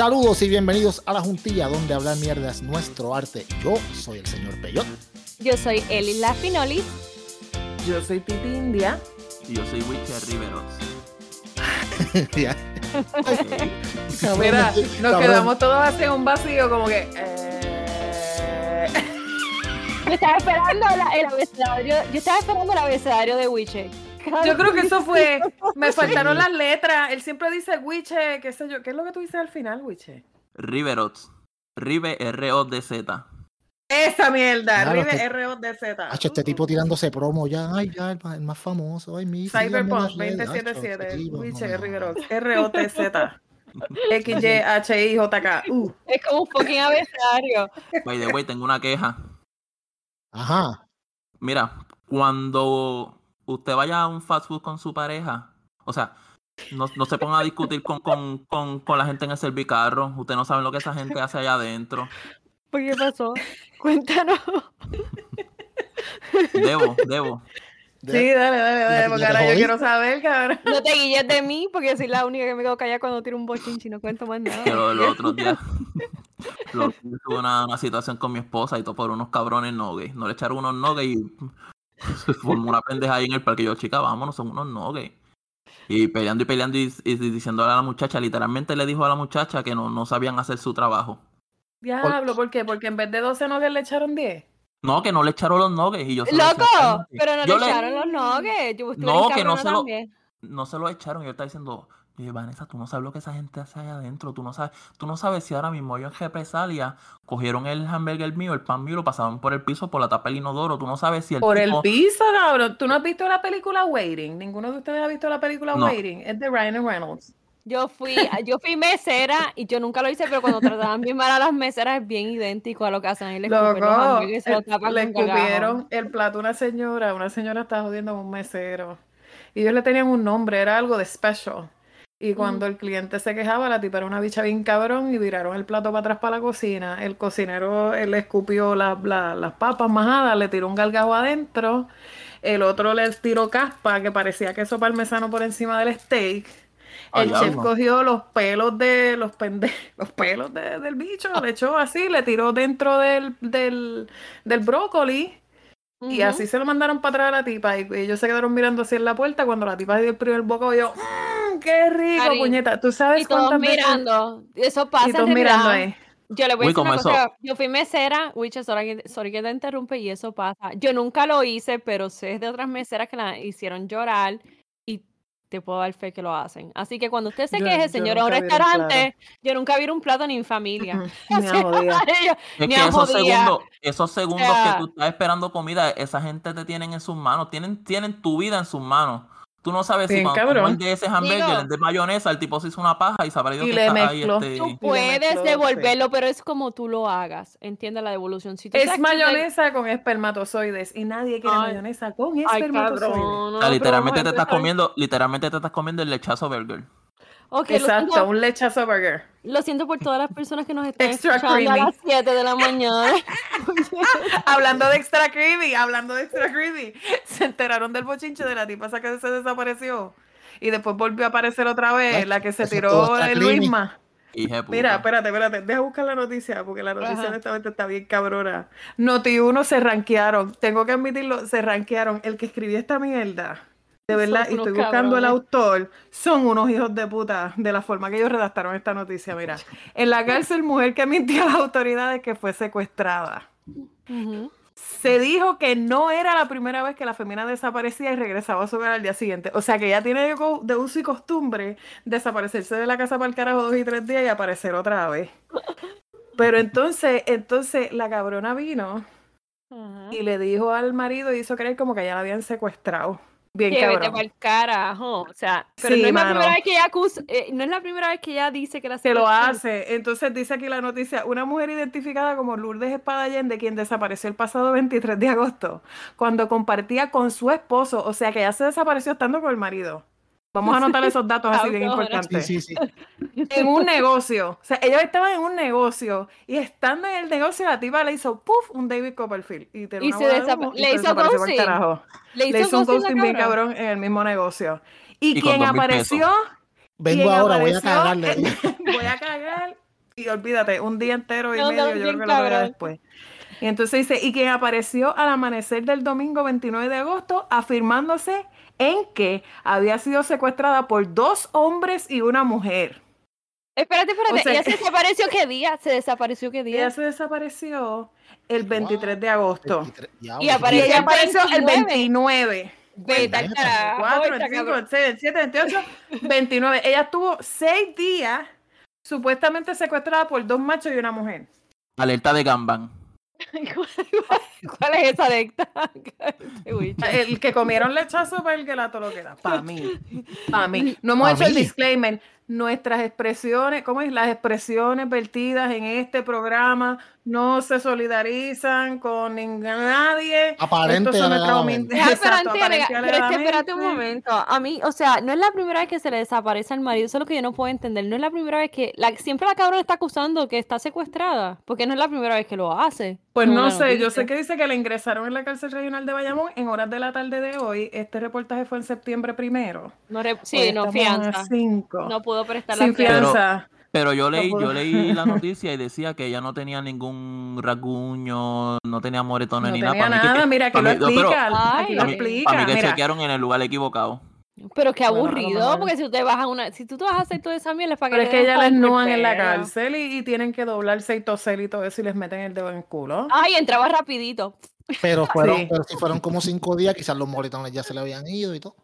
Saludos y bienvenidos a la juntilla donde hablar mierda es nuestro arte. Yo soy el señor Peyot. Yo soy Eli Lafinoli. Yo soy Titi India. Y yo soy Witcher Riveros. Ya. Mira, nos Cabrón. quedamos todos así en un vacío como que... eh, Yo estaba esperando la- el abecedario. Yo estaba esperando el abecedario de Wiche. Yo creo que eso fue... Me faltaron las letras. Él siempre dice Wiche, qué sé yo. ¿Qué es lo que tú dices al final, Wiche? Riverots. Rive R-O-D-Z. Esa mierda, Claro, Rive que- R-O-D-Z. Hacho, este tipo tirándose promo ya. Ay, ya, el, más famoso. Ay, mi Cyberpunk síganme en las redes. 2077, Hacho, tipo, Wiche no, no. Rivero, R-O-T-Z. X-Y-H-I-J-K. Uh. Es como un fucking abecedario. By the way, tengo una queja. Ajá. Mira, cuando usted vaya a un fast food con su pareja, o sea, no, no se ponga a discutir con, con, con, con la gente en el servicarro. Usted no sabe lo que esa gente hace allá adentro. ¿Por qué pasó? Cuéntanos. Debo, debo. Sí, dale, dale, dale, porque ahora yo quiero saber, cabrón. No te guilles de mí porque soy la única que me quedo callada cuando tiro un bochinchi y no cuento más nada. Lo- los otros días lo- tuve una, una situación con mi esposa y todo por unos cabrones nuggets. No le echaron unos nuggets y se formó una pendeja ahí en el parque. Yo, chica, vámonos, son unos nuggets. Y peleando y peleando y, y diciéndole a la muchacha, literalmente le dijo a la muchacha que no, no sabían hacer su trabajo. Diablo, ¿por qué? Porque en vez de 12 novias le echaron 10. No, que no le echaron los nuggets. Y yo se lo ¡Loco! Pero no Yo le echaron los nuggets. Yo No, que no se lo- no se lo echaron y yo estaba diciendo, "Oye, Vanessa, tú no sabes lo que esa gente hace allá adentro, tú no sabes, tú no sabes si ahora mismo ellos en represalia cogieron el hamburger mío, el pan mío, lo pasaron por el piso por la tapa del inodoro, tú no sabes si el Por el piso, cabrón. ¿Tú no has visto la película Waiting? ¿Ninguno de ustedes ha visto la película No. Waiting? Es de Ryan Reynolds. Yo fui, yo fui mesera y yo nunca lo hice, pero cuando trataban bien mal a las meseras es bien idéntico a lo que hacen ahí. Le Loco, y se el- cagajo. escupieron el plato a una señora. Una señora estaba jodiendo a un mesero. Y ellos le tenían un nombre, era algo de special. Y cuando el cliente se quejaba, la tipa era una bicha bien cabrón y viraron el plato para atrás para la cocina. El cocinero él le escupió la- la- las papas majadas, le tiró un galgajo adentro. El otro le tiró caspa que parecía queso parmesano por encima del steak. Ay, El chef cogió los pelos de los pende los pelos de- del bicho, le echó así, le tiró dentro del, del, del brócoli y así se lo mandaron para atrás a la tipa. Y ellos se quedaron mirando así en la puerta cuando la tipa dio el primer bocado. Yo, mmm, qué rico, puñeta. ¿Tú sabes Y todos cuántas veces? mirando. Eso pasa Y en todos mirando ahí. Yo le voy a decir una cosa. Yo fui mesera, Wicha, sorry, que- sorry que te interrumpe, y eso pasa. Yo nunca lo hice, pero sé de otras meseras que la hicieron llorar y te puedo dar fe que lo hacen. Así que cuando usted se Yo- queje, yo señora, a un restaurante, yo nunca vi un plato ni en familia. Ni a jodida. Es ni que a esos segundos, esos segundos sea- que tú estás esperando comida, esa gente te tienen en sus manos, tienen, tienen tu vida en sus manos. Tú no sabes si cuando de ese hamburger, de mayonesa, el tipo se hizo una paja y sabrá Dios Y que le está ahí mezcló. este... Tú puedes mezcló, sí. devolverlo, pero es como tú lo hagas. Entiende la devolución. Si tú Es mayonesa con espermatozoides y nadie quiere Ay. mayonesa con Ay, espermatozoides. cabrón. O no, sea, pero literalmente te estás comiendo, literalmente te estás comiendo el lechazo burger. Ok, lo Exacto, siento- un lechazo burger. Lo siento por todas las personas que nos están Extra escuchando a creamy. las 7 de la mañana. Hablando de extra creepy, hablando de extra creepy, se enteraron del bochinche de la tipa esa que se desapareció y después volvió a aparecer otra vez, Ay, la que se tiró el creamy. Luisma. Mira, espérate, espérate, deja buscar la noticia porque la noticia Ajá. honestamente está bien cabrona. Noti 1 se rankearon, tengo que admitirlo, se rankearon. El que escribió esta mierda, de verdad, y estoy buscando el cabrones. autor, son unos hijos de puta de la forma que ellos redactaron esta noticia. Mira, en la cárcel, mujer que mintió a las autoridades que fue secuestrada. Se dijo que no era la primera vez que la femina desaparecía y regresaba a su hogar al día siguiente. O sea que ella tiene de, uso y costumbre desaparecerse de la casa para el carajo dos y tres días y aparecer otra vez. Pero entonces, entonces la cabrona vino y le dijo al marido y hizo creer como que ya la habían secuestrado. Bien Que vete cabrón. pa'l carajo. O sea, pero Sí, no es la primera vez que ella acusa, eh, no es la primera vez que ella dice que la Se lo hace. Entonces dice aquí la noticia, una mujer identificada como Lourdes Espada Allende, quien desapareció el pasado 23 de agosto, cuando compartía con su esposo, o sea que ella se desapareció estando con el marido. Vamos a anotar esos datos así bien Ahora. Sí, importantes. sí, sí. En un negocio. O sea, ellos estaban en un negocio y estando en el negocio la tipa le hizo puff un David Copperfield y, tiró Y se desapa- y le hizo ghosting. Le hizo, Le hizo un ghosting bien cabrón en el mismo negocio. Y, Y quien apareció. Vengo quien ahora, voy a apareció- cagarle. voy a cagar Y olvídate, un día entero y No, no, medio, yo creo que lo verá cabrón. después. Y entonces dice, y quien apareció al amanecer del domingo 29 de agosto, afirmándose en que había sido secuestrada por dos hombres y una mujer. Espérate, espérate. O sea- ¿Ella se desapareció qué día? ¿Se desapareció qué Ella día? se desapareció el 23 de agosto. 23, Y diablo, Y apareció ella el apareció el 29. 29. Vete al Neta. carajo. 4, está 25, cabrón. 26, 27, 28, 29. Ella estuvo seis días supuestamente secuestrada por dos machos y una mujer. Alerta de Gamban. ¿Cuál es esa adicta? Wicha. El que comieron lechazo para el que la lo que da. Para mí. Para mí. No hemos Pa' hecho el disclaimer. Nuestras expresiones, ¿cómo es? Las expresiones vertidas en este programa no se solidarizan con ningún nadie. Aparente nuestros Exacto, pero es que espérate un momento. A mí, o sea, no es la primera vez que se le desaparece al marido. Eso es lo que yo no puedo entender. No es la primera vez que. La, siempre la cabrona está acusando que está secuestrada. Porque no es la primera vez que lo hace. Pues no sé, yo sé que dice que la ingresaron en la cárcel regional de Bayamón en horas de la tarde de hoy. Este reportaje fue en septiembre primero. No re- Hoy sí, no fianza. cinco. No pudo prestar la Sin fianza. fianza. Pero yo leí, yo leí la noticia y decía que ella no tenía ningún rasguño, no tenía moretones No ni tenía nada. Mí que- nada, mira, pa' lo pero- explica. Ay. Aquí lo Para mí, explica. pa' mí que Mira, chequearon en el lugar equivocado. Pero qué a aburrido, porque si usted baja una, si tú te vas a hacer toda esa mierda es para que pero es te que den ella les nuan en la cárcel y, y tienen que doblarse y toser y todo eso y les meten el dedo en el culo. Ay, entraba rapidito. Pero fueron, Sí. pero si fueron como cinco días, quizás los moretones ya se le habían ido y todo.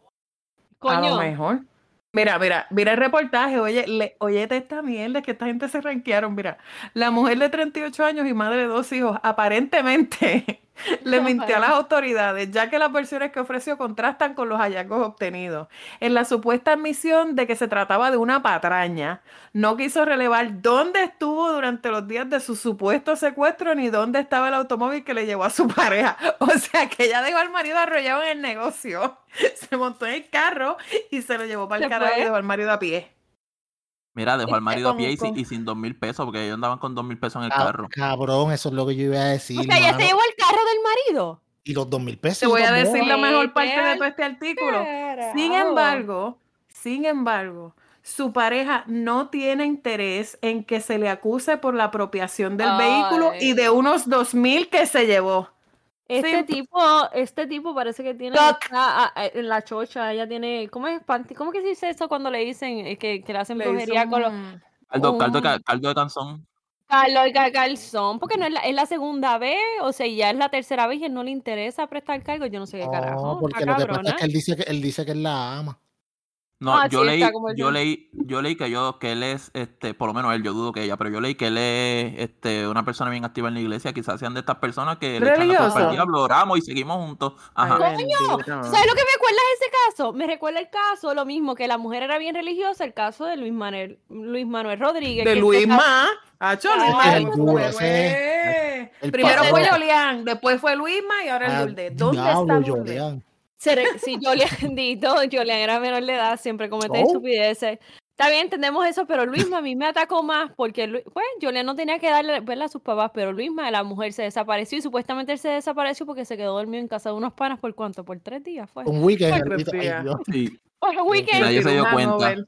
A lo Coño. mejor. Mira, mira, mira el reportaje, oye, le, óyete esta mierda, que esta gente se ranquearon, mira. La mujer de 38 años y madre de dos hijos, aparentemente le mintió a las autoridades, ya que las versiones que ofreció contrastan con los hallazgos obtenidos. En la supuesta admisión de que se trataba de una patraña, no quiso relevar dónde estuvo durante los días de su supuesto secuestro ni dónde estaba el automóvil que le llevó a su pareja. O sea, que ella dejó al marido arrollado en el negocio, se montó en el carro y se lo llevó para el ¿Se carajo y dejó al marido a pie. Mira, dejó al marido a pie y, sin- con- y sin dos mil pesos, porque ellos andaban con dos mil pesos en el carro. Cabrón, eso es lo que yo iba a decir. O sea, ella se llevó el carro del marido. Y los dos mil pesos. Te voy a decir la mejor parte de todo este artículo. Sin embargo, sin embargo, su pareja no tiene interés en que se le acuse por la apropiación del vehículo y de unos dos mil que se llevó. Este Sí. tipo, este tipo parece que tiene está, en la chocha, ella tiene, ¿cómo es? panty- ¿Cómo que se dice eso cuando le dicen eh, que, que le hacen Le brujería con los un- Caldo, caldo, de ca- un- caldo de canzón. Calzón? Porque no es la, es la segunda vez, o sea, ya es la tercera vez y él no le interesa prestar cargo, yo no sé qué carajo. No, porque lo que pasa es que él dice que él dice que él la ama. No, Ah, yo sí, leí, yo leí, yo leí que yo, que él es, este, por lo menos él, yo dudo que ella, pero yo leí que él es, este, una persona bien activa en la iglesia, quizás sean de estas personas que le echan la culpa al Religioso. diablo, oramos y seguimos juntos. Ay, Ajá. bendito. ¿Sabes lo que me acuerda de ese caso? Me recuerda el caso, lo mismo que la mujer era bien religiosa, el caso de Luis Manuel, Luis Manuel Rodríguez. De Luis Ma. Acho, Luis es es Primero fue Julián, después fue Luisma y ahora Ah, el Dulde. ¿Dónde diablo, está Lourdes? Si Julián, dito, Julián era menor de edad, siempre comete Oh. estupideces. Está bien, entendemos eso, pero Luisma a mí me atacó más porque, pues, Julián no tenía que darle verla a sus papás, pero Luisma, la mujer, se desapareció y supuestamente él se desapareció porque se quedó dormido en casa de unos panas por cuánto, por tres días fue. Un weekend. Ay, ahorita- ay. Dios. Sí. Por un weekend. Nadie se dio cuenta. hangover.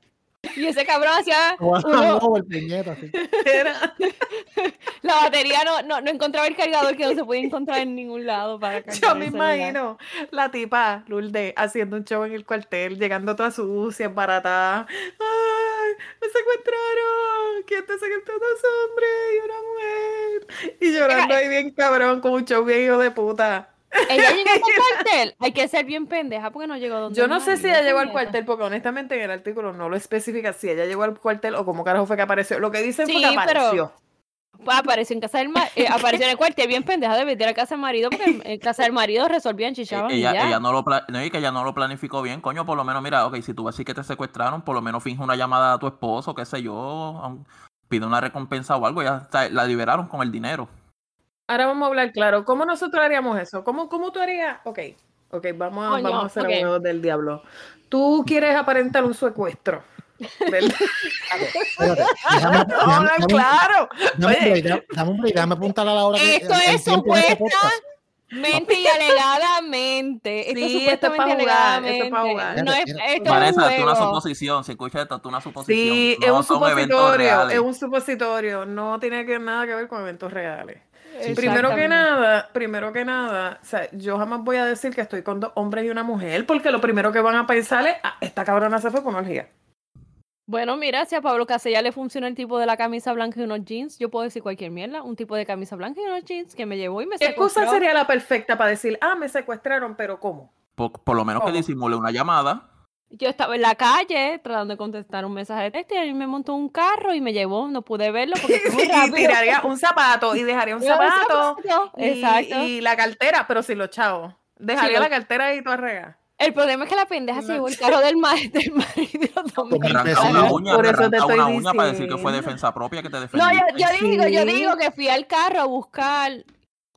Y ese cabrón hacía No, uno- no, el puñeta, sí. Era- la batería, no, no, no encontraba el cargador que no se podía encontrar en ningún lado para cargar Yo me imagino la tipa Lourdes haciendo un show en el cuartel, llegando toda sucia, embaratada. ¡Ay! ¡Me secuestraron! ¿Quién te secuestró dos hombres y una mujer? Y llorando ahí bien cabrón, con un show bien hijo de puta. Ella llegó al cuartel. Hay que ser bien pendeja porque no llegó donde Yo no sé si ella llegó al cuartel, porque honestamente en el artículo no lo especifica si ella llegó al cuartel o cómo carajo fue que apareció. Lo que dicen fue Sí, que pero- apareció. Pues apareció en casa del marido, apareció en el cuartel bien pendeja de meter a casa del marido porque en- casa del marido resolvían chichaban y Ella, ya. ella no lo pla- no, y que ella no lo planificó bien, coño, por lo menos, mira, ok, si tú vas a decir que te secuestraron, por lo menos finge una llamada a tu esposo, qué sé yo, pide una recompensa o algo, ya la liberaron con el dinero. Ahora vamos a hablar claro. ¿Cómo nosotros haríamos eso? ¿Cómo, cómo tú harías? Ok, ok, vamos a, Coño, vamos a hacer ok. abogados del diablo. Tú quieres aparentar un secuestro. ¿verdad? Déjame, déjame- claro. dame un break, déjame apuntar a la hora Esto es supuesta-. Mente y alegadamente. Esto Sí, es esto es pa' supuestamente jugar, esto es pa' alegadamente. jugar. No es, es Vanessa, un esto es una suposición. Si escuchas esto, es una suposición. Sí, es un supositorio, es un supositorio, no tiene que, nada que ver con eventos reales. Primero que nada, primero que nada, o sea, yo jamás voy a decir que estoy con dos hombres y una mujer, porque lo primero que van a pensar es, ah, esta cabrona se fue con orgía. Bueno, mira, si a Pablo Casella le funciona el tipo de la camisa blanca y unos jeans, yo puedo decir cualquier mierda. Un tipo de camisa blanca y unos jeans que me llevó y me ¿Qué excusa secuestró. sería la perfecta para decir, ah, me secuestraron, pero ¿cómo? Por, por lo menos que ¿Cómo? disimule una llamada. Yo estaba en la calle tratando de contestar un mensaje de texto y a mí me montó un carro y me llevó. No pude verlo porque muy y tiraría un zapato y dejaría un zapato zapato, y, Exacto. y la cartera, pero sin los chavos. Dejaría lo- la cartera ahí toda rega. El problema es que la pendeja se No. llevó el carro del, ma del marido. Una uña, Por eso te estoy una uña para decir que fue diciendo. defensa propia que te No, defendió. yo, yo digo, yo Sí. digo que fui al carro a buscar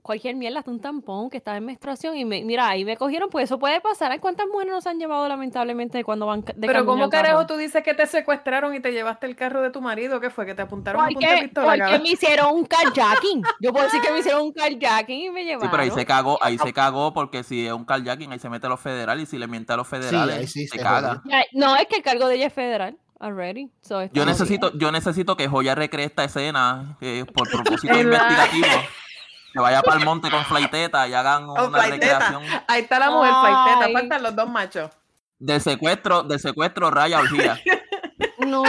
cualquier mierda, hasta un tampón que estaba en menstruación y me, mira, ahí me cogieron, pues eso puede pasar. ¿Hay cuántas mujeres nos han llevado lamentablemente cuando van de Pero ¿cómo carajo tú dices que te secuestraron y te llevaste el carro de tu marido? ¿Qué fue? ¿Que te apuntaron a punta de pistola? porque me hicieron un carjacking. Yo puedo decir que me hicieron un carjacking y me Sí, llevaron. pero ahí se cagó, ahí se cagó porque si es un carjacking, ahí se mete a los federales y si le miente a los federales, ahí sí se, se caga. No, es que el cargo de ella es federal. Already. So, Yo bien. necesito, yo necesito que Joya recree esta escena eh, por propósito investigativo. Que vaya para el monte con flaiteta y hagan una flaiteta. recreación Ahí está la mujer, Ay. Faiteta. Faltan los dos machos. del secuestro, del secuestro raya orgía. No,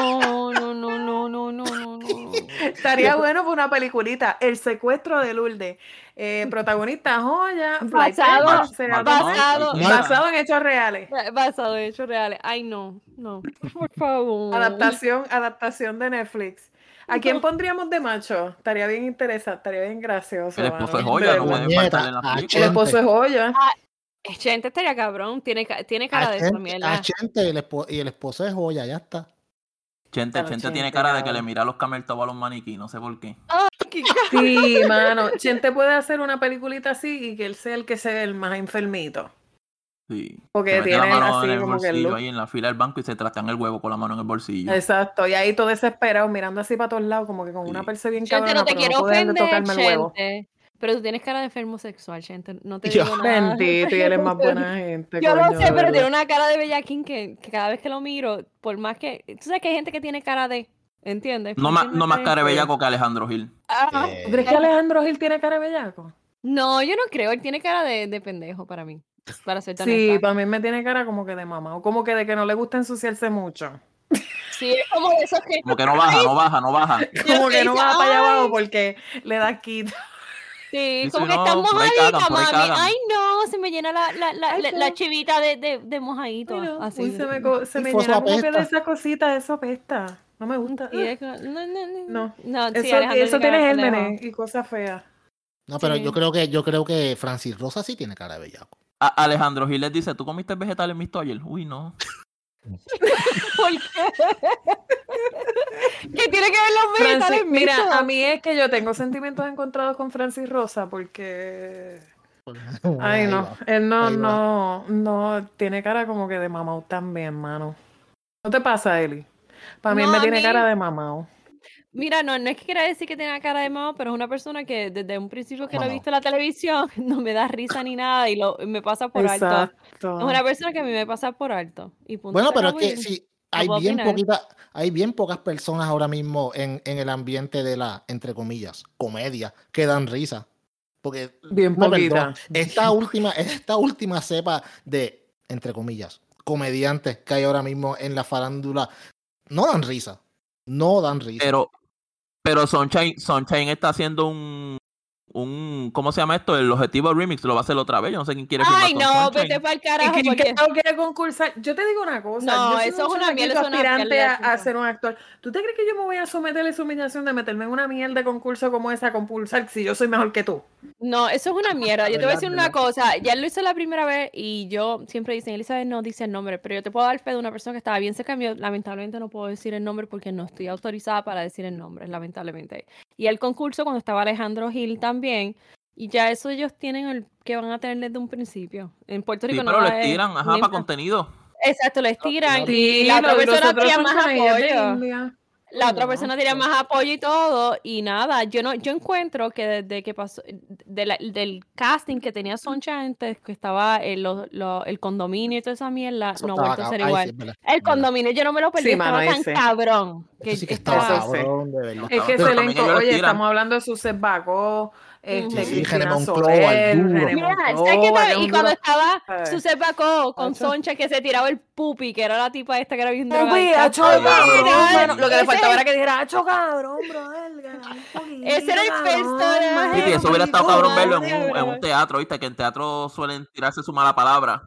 no, no, no, no, no, no, no. Estaría bueno por una peliculita. El secuestro de Lourdes. Eh, protagonista Joya. Basado- Flaiteta, Basado- basado- basado, basado en hechos reales. Basado en hechos reales. Ay, no, no. Por favor. Adaptación, adaptación de Netflix. ¿A quién pondríamos de macho? Estaría bien interesante, estaría bien gracioso. El esposo mano. Joya, no puede faltar en la película. El esposo de Joya. Chente estaría cabrón. Tiene, tiene cara A de esa Chente, mierda. a Chente y el espo- y el esposo de joya, ya está. Chente, Claro, Chente Chente, tiene cara de que le mira los cameltobos a los maniquí, no sé por qué. Qué Sí, mano. Chente puede hacer una peliculita así y que él sea el que sea el más enfermito. Sí. Porque Se mete la tiene mano así en el como que el bolsillo look. ahí en la fila del banco y se tratan el huevo con la mano en el bolsillo. Exacto. Y ahí todo desesperado, mirando así para todos lados, como que con una Sí. perse bien cabrona, no te pero quiero no ofender, tocarme el huevo. Pero tú tienes cara de enfermo sexual, Chente. No te Yo- digo nada. Bendito, y él es más buena gente. Yo coño, lo sé, pero tiene una cara de bellaquín que, que cada vez que lo miro, por más que. Tú sabes que hay gente que tiene cara de. ¿Entiendes? No tiene no una más de- cara bellaco que Alejandro Gil. Ah, Eh, ¿Tú crees que Alejandro Gil tiene cara de bellaco? No, yo no creo. Él tiene cara de, de pendejo para mí. Para ser tan Sí, honesta. para mí me tiene cara como que de mamá, o como que de que no le gusta ensuciarse mucho. Sí, es como de esos que. Como que no baja, no baja, no baja. Como que no va para allá abajo porque le da quito. Sí, como que "No, está mojadita, mami. cagan". Ay, no, se me llena la, la, la, Ay, la, chivita de, de, de mojadito. Así. uy, se me, se me fue llena como que de esa cosita, eso apesta. No me gusta. Y es que- no, no, no. No. no sí, eso tiene gérmenes y cosas feas. No, pero Sí. yo creo que yo creo que Francis Rosa sí tiene cara de bellaco. A- Alejandro Gil les dice, ¿tú comiste vegetales mixtos ayer? Uy, no. ¿Por qué? ¿Qué tiene que ver los vegetales Francis, mira, mixtos? a mí es que yo tengo sentimientos encontrados con Francis Rosa porque. Ay, no. Él no, no, no. Tiene cara como que de mamau también, mano. ¿No te pasa, Eli? Para mí él me tiene mí- cara de mamau. Mira, no, no es que quiera decir que tenga cara de mamá, pero es una persona que desde un principio que lo he visto en la televisión no me da risa ni nada y lo, me pasa por alto. Es una persona que a mí me pasa por alto. Y punto, Bueno, pero es que sí, hay bien poquita, hay bien pocas personas ahora mismo en, en el ambiente de la, entre comillas, comedia, que dan risa. Porque Bien perdona, esta última, esta última cepa de, entre comillas, comediantes que hay ahora mismo en la farándula, no dan risa. No dan risa. Pero, pero Sunshine, Sunshine está haciendo un, un, ¿cómo se llama esto? El objetivo remix lo va a hacer otra vez. Yo no sé quién quiere Ay, no, vete para el ¿Y carajo. quién Porque... carajo quiere concursar? Yo te digo una cosa. No, yo soy eso un es una mierda, aspirante mierda, a, a ser un actor. ¿Tú te crees que yo me voy a someter a esa humillación de meterme en una mierda de concurso como esa a concursar si yo soy mejor que tú? No, eso es una mierda. Yo te voy a decir una cosa. Ya lo hice la primera vez y yo siempre dicen, Elizabeth no dice el nombre, pero yo te puedo dar fe de una persona que estaba bien cerca mío. Lamentablemente no puedo decir el nombre porque no estoy autorizada para decir el nombre, lamentablemente. Y el concurso cuando estaba Alejandro Gil también. Y ya eso ellos tienen el que van a tener desde un principio. En Puerto Sí, Rico pero no les es- tiran, ajá, para contenido. Exacto, les tiran. Sí, y la otra persona son más apoyo. La otra no, persona pues. más apoyo y todo, y nada, yo no, yo encuentro que desde que pasó, de la- del casting que tenía Soncha antes, que estaba el, lo- lo- el condominio y toda esa mierda, Eso no ha vuelto a ser ay, sí, igual. verdad, El condominio yo no me lo perdí, Sí, estaba mano, tan ese. cabrón. Que sí que estaba- estaba sí. cabrón, de verdad. Es que Pero ese elenco, oye, estamos hablando de Suset Bacó, este. Sí, Cristina Y cuando estaba. Suset Bacó con. Soncha que se tiraba el pupi, que era la tipa esta que era bien Pupi, acho, cabrón, cabrón. bueno, Lo que le faltaba era que dijera, acho, cabrón, poquito, Ese era el que eso hubiera estado cabrón verlo en un, teatro, ¿viste? Que en teatro suelen tirarse su mala palabra.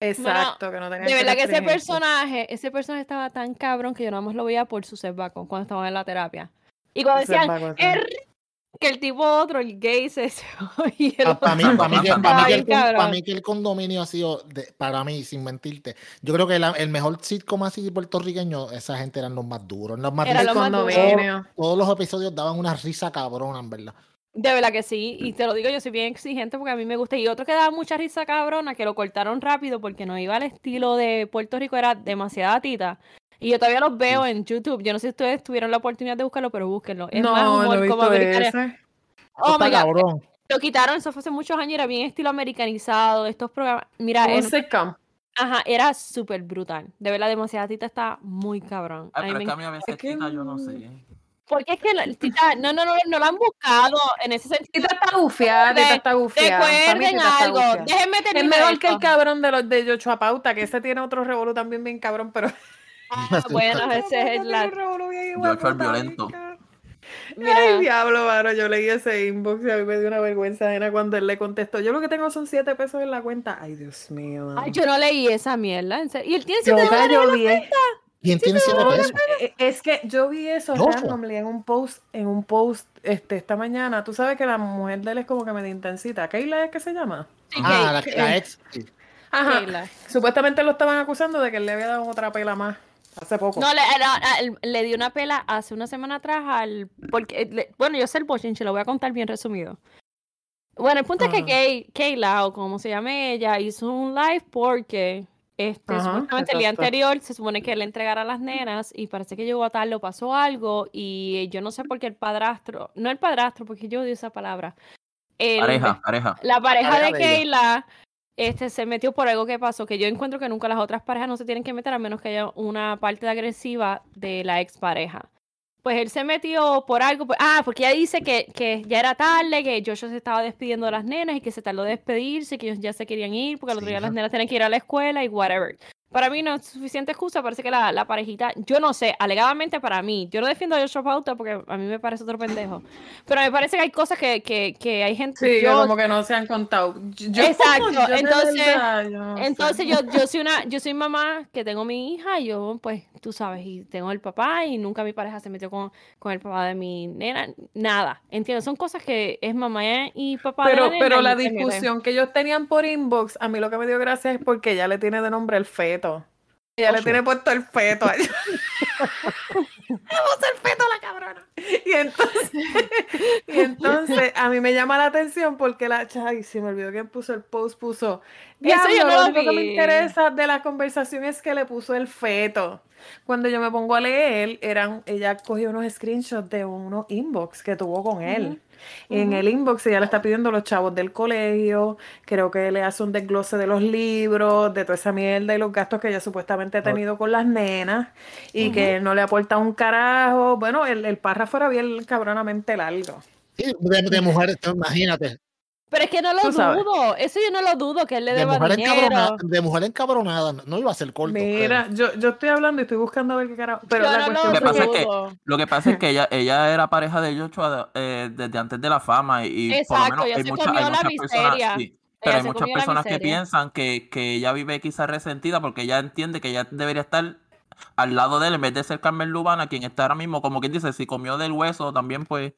Exacto, que no tenía De verdad que ese personaje, ese personaje estaba tan cabrón que yo nada más lo veía por su Bacon cuando estaban en la terapia. Y cuando Suset decían, que el tipo otro, el gay, se y el Para mí, otro- para mí, que, Ay, para mí que el, cabrón. para mí que el condominio ha sido, de- para mí, sin mentirte, yo creo que la- el mejor sitcom así puertorriqueño, esa gente eran los más duros. Los más Era más. Todos los episodios daban una risa cabrona, en verdad. De verdad que sí, y te lo digo, yo soy bien exigente porque a mí me gusta. Y otro que daba mucha risa cabrona, que lo cortaron rápido porque no iba al estilo de Puerto Rico, era demasiada tita. Y yo todavía los veo en YouTube. Yo no sé si ustedes tuvieron la oportunidad de buscarlo, pero búsquenlo. Es más No, humor no he como americano. ese. Oh my God. cabrón. Lo quitaron, eso fue hace muchos años, era bien estilo americanizado. Estos programas. Mira, Un sitcom. ajá, era súper brutal. De verdad, demasiada tita está muy cabrón. Ay, pero me es que a mí a veces Es que tita, yo no no. sé. Porque es que la- Tita, no, no, no, no la han buscado en ese sentido. Tita está gufiada, Tita está gufiada. Recuerden algo. Déjenme Es terminar mejor que el cabrón de los de Yochoa Pauta, que ese tiene otro revolú también bien cabrón, pero. Ah, bueno, ese es la. El violento. Mira, Ay, diablo, mano, yo leí ese inbox y a mí me dio una vergüenza ajena cuando él le contestó. Yo lo que tengo son 7 pesos en la cuenta. Ay, Dios mío. mano. ay, yo no leí esa mierda. en serio. Y él tiene Yo, siete dólares en yo la vi- cuenta. ¿Quién tiene siete pesos? Eh, Es que yo vi eso randomly en un post, en un post este, esta mañana. Tú sabes que la mujer de él es como que medio intensita. ¿Keila es que se llama? Sí, Ah, la, ex. sí. Ajá. Keila. Supuestamente lo estaban acusando de que él le había dado otra pela más hace poco. No, le, él- le dio una pela hace una semana atrás al. Porque, le- bueno, yo sé el bochinche, lo voy a contar bien resumido. Bueno, el punto es que. Kay- Kayla, o como se llame ella, hizo un live porque este, Ajá, supuestamente el día anterior se supone que le entregara a las nenas y parece que llegó a tarde o pasó algo y yo no sé por qué el padrastro, no el padrastro, porque yo odio esa palabra. el- Pareja, pareja. la pareja, Pareja de de ella. Este, se metió por algo que pasó, que yo encuentro que nunca las otras parejas no se tienen que meter a menos que haya una parte agresiva de la expareja. Pues él se metió por algo, pues- ah, porque ella dice que, que ya era tarde, que Joshua se estaba despidiendo de las nenas y que se tardó de despedirse, que ellos ya se querían ir porque el otro día las nenas tenían que ir a la escuela y whatever. Para mí no es suficiente excusa, parece que la, la parejita, yo no sé, alegadamente para mí, yo no defiendo a Joshua Pauta porque a mí me parece otro pendejo, pero me parece que hay cosas que, que, que hay gente... Sí, que yo- como que no se han contado. Yo- Exacto, yo entonces- verdad, yo no sé. Entonces yo, yo soy una, yo soy mamá que tengo mi hija, y yo pues, tú sabes, y tengo el papá, y nunca mi pareja se metió con, con el papá de mi nena, nada, ¿entiendes? Son cosas que es mamá y papá de Pero, nena pero la discusión que ellos tenían por inbox, a mí lo que me dio gracia es porque ella le tiene de nombre el feto. Ella le tiene puesto el feto. a ella. Vamos el feto a la cabrona. Y entonces, y entonces a mí me llama la atención porque la ay, se me olvidó quién puso el post, puso. Eso yo "Diablo, no lo único que me vi". interesa de la conversación es que le puso el feto. Cuando yo me pongo a leer, eran, ella cogió unos screenshots de unos inbox que tuvo con él. Y en el inbox ella le está pidiendo a los chavos del colegio, creo que le hace un desglose de los libros, de toda esa mierda y los gastos que ella supuestamente ha tenido con las nenas y que no le aporta un carajo. Bueno, el, el párrafo era bien cabronamente largo. Sí, de, de mujer, imagínate. Pero es que no lo sabes. dudo, eso yo no lo dudo, que él le De deba mujer, dinero. encabronada, de mujer encabronada, no iba a ser corto. Mira, yo, yo estoy hablando y estoy buscando a ver qué carajo. Pero la no lo cuestión Lo que pasa es que-. Lo que pasa es que ella, ella era pareja de Joshua eh, desde antes de la fama y, y por lo Exacto, menos ella hay, se muchas- comió hay la muchas personas, sí, pero hay muchas personas que piensan que, que ella vive quizás resentida porque ella entiende que ella debería estar al lado de él en vez de ser Carmen Lubana, quien está ahora mismo, como quien dice, si comió del hueso, también pues...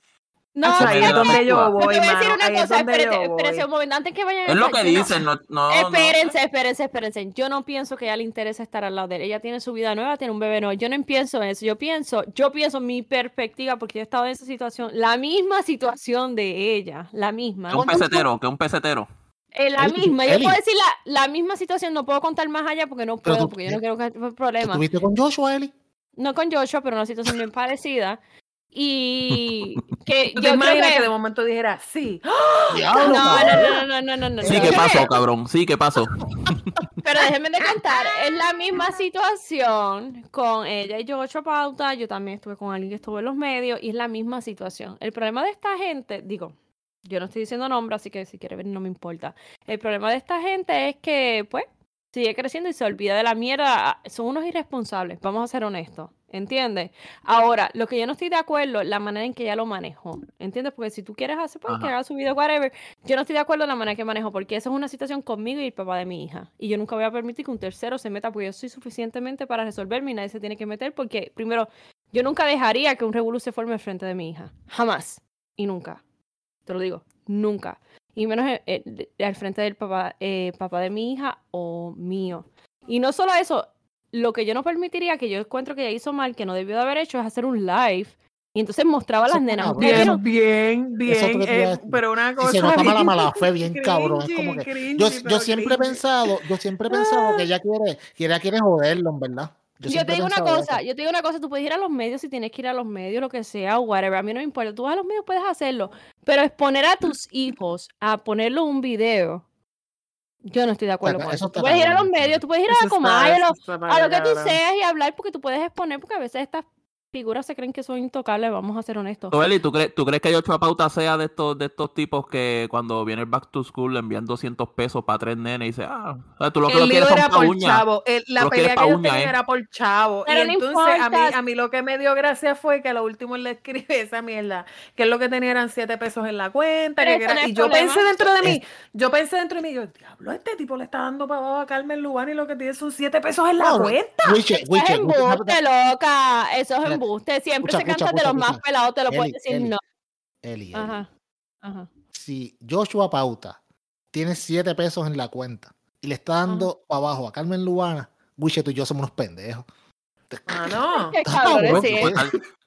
No, Acho, ahí fíjate es donde yo voy, te voy a decir una ahí cosa, espérense voy. un momento, antes que vayan a Es lo que dicen, no... no, no. Espérense, espérense, espérense. Yo no pienso que a ella le interesa estar al lado de él. Ella tiene su vida nueva, tiene un bebé nuevo. Yo no pienso eso. Yo pienso, yo pienso mi perspectiva, porque yo he estado en esa situación, la misma situación de ella, la misma. Que un pesetero, que un pesetero. Eh, la Eli, misma. Yo Eli. puedo decir la, la misma situación, no puedo contar más allá porque no puedo, tú- porque yo no eh, quiero que haya ¿Tú problema. ¿Estuviste con Joshua, Eli? no con Joshua, pero una situación bien parecida. Y que ¿Tú yo te creo que... que de momento dijera, sí? Diablo, No, no, no, no, no, no, no. Sí, no. ¿qué Yo pasó, creo- cabrón? Sí, ¿qué pasó? Pero déjenme de contar, es la misma situación con ella y Joshua Pauta. Yo también estuve con alguien que estuvo en los medios y es la misma situación. El problema de esta gente, digo, yo no estoy diciendo nombre, así que si quiere ver no me importa. El problema de esta gente es que, pues, sigue creciendo y se olvida de la mierda. Son unos irresponsables, vamos a ser honestos. ¿Entiendes? Ahora, lo que yo no estoy de acuerdo, la manera en que ella lo manejó. ¿Entiendes? Porque si tú quieres hacer, pues que haga su video, whatever. Yo no estoy de acuerdo en la manera que manejó, porque esa es una situación conmigo y el papá de mi hija. Y yo nunca voy a permitir que un tercero se meta, porque yo soy suficientemente para resolverme y nadie se tiene que meter, porque primero, yo nunca dejaría que un revolú se forme al frente de mi hija. Jamás. Y nunca. Te lo digo, nunca. Y menos eh, eh, al frente del papá, eh, papá de mi hija o mío. Y no solo eso, lo que yo no permitiría, que yo encuentro que ella hizo mal, que no debió de haber hecho, es hacer un live. Y entonces mostraba a las nenas. cabrón. "Ustedes Bien, bien, bien. eh, pero una cosa. se nota mala mala fe, bien cabrón. Es como que. cringy, Yo, yo siempre he pensado, yo siempre he pensado que ella quiere, que ella quiere joderlo, en verdad. Yo, siempre te digo una cosa, eso. yo te digo una cosa, tú puedes ir a los medios si tienes que ir a los medios, lo que sea, o whatever, a mí no me importa, tú vas a los medios, puedes hacerlo, pero exponer a tus hijos a ponerlo un video, yo no estoy de acuerdo con eso. Tú puedes ir a los medios, tú puedes ir a la comadre, a lo, a lo que tú seas y hablar porque tú puedes exponer, porque a veces estas figuras se creen que son intocables, vamos a ser honestos. Joeli, ¿tú crees, ¿tú crees que Yochoa Pauta sea de estos, de estos tipos que cuando viene el back to school le envían 200 pesos para tres nenes y dice, ah, tú lo que lo El lío quieres era por uña? chavo. el- la Lo pelea que uña, tenían ¿eh? era por chavo. Pero y no entonces a mí, a mí lo que me dio gracia fue que a lo último él le escribe esa mierda, que es lo que tenía eran 7 pesos en la cuenta. Que no era- y yo problema. pensé dentro de mí, Es- yo pensé dentro de mí, yo, diablo, este tipo le está dando para abajo a Carmen Lubán y lo que tiene son 7 pesos en la No, cuenta. Wiche, Eso es Wiche, embuste, loca. Eso es Mira, embuste. Siempre escucha, se escucha, cantan de los escucha, más pelados, te lo puedes decir Eli. no. Eli, Eli, Ajá. Ajá. Si Joshua Pauta tiene 7 pesos en la cuenta y le está dando para abajo a Carmen Lubana, Wiche, tú y yo somos unos pendejos. Ah, no. Qué cabrón, sí.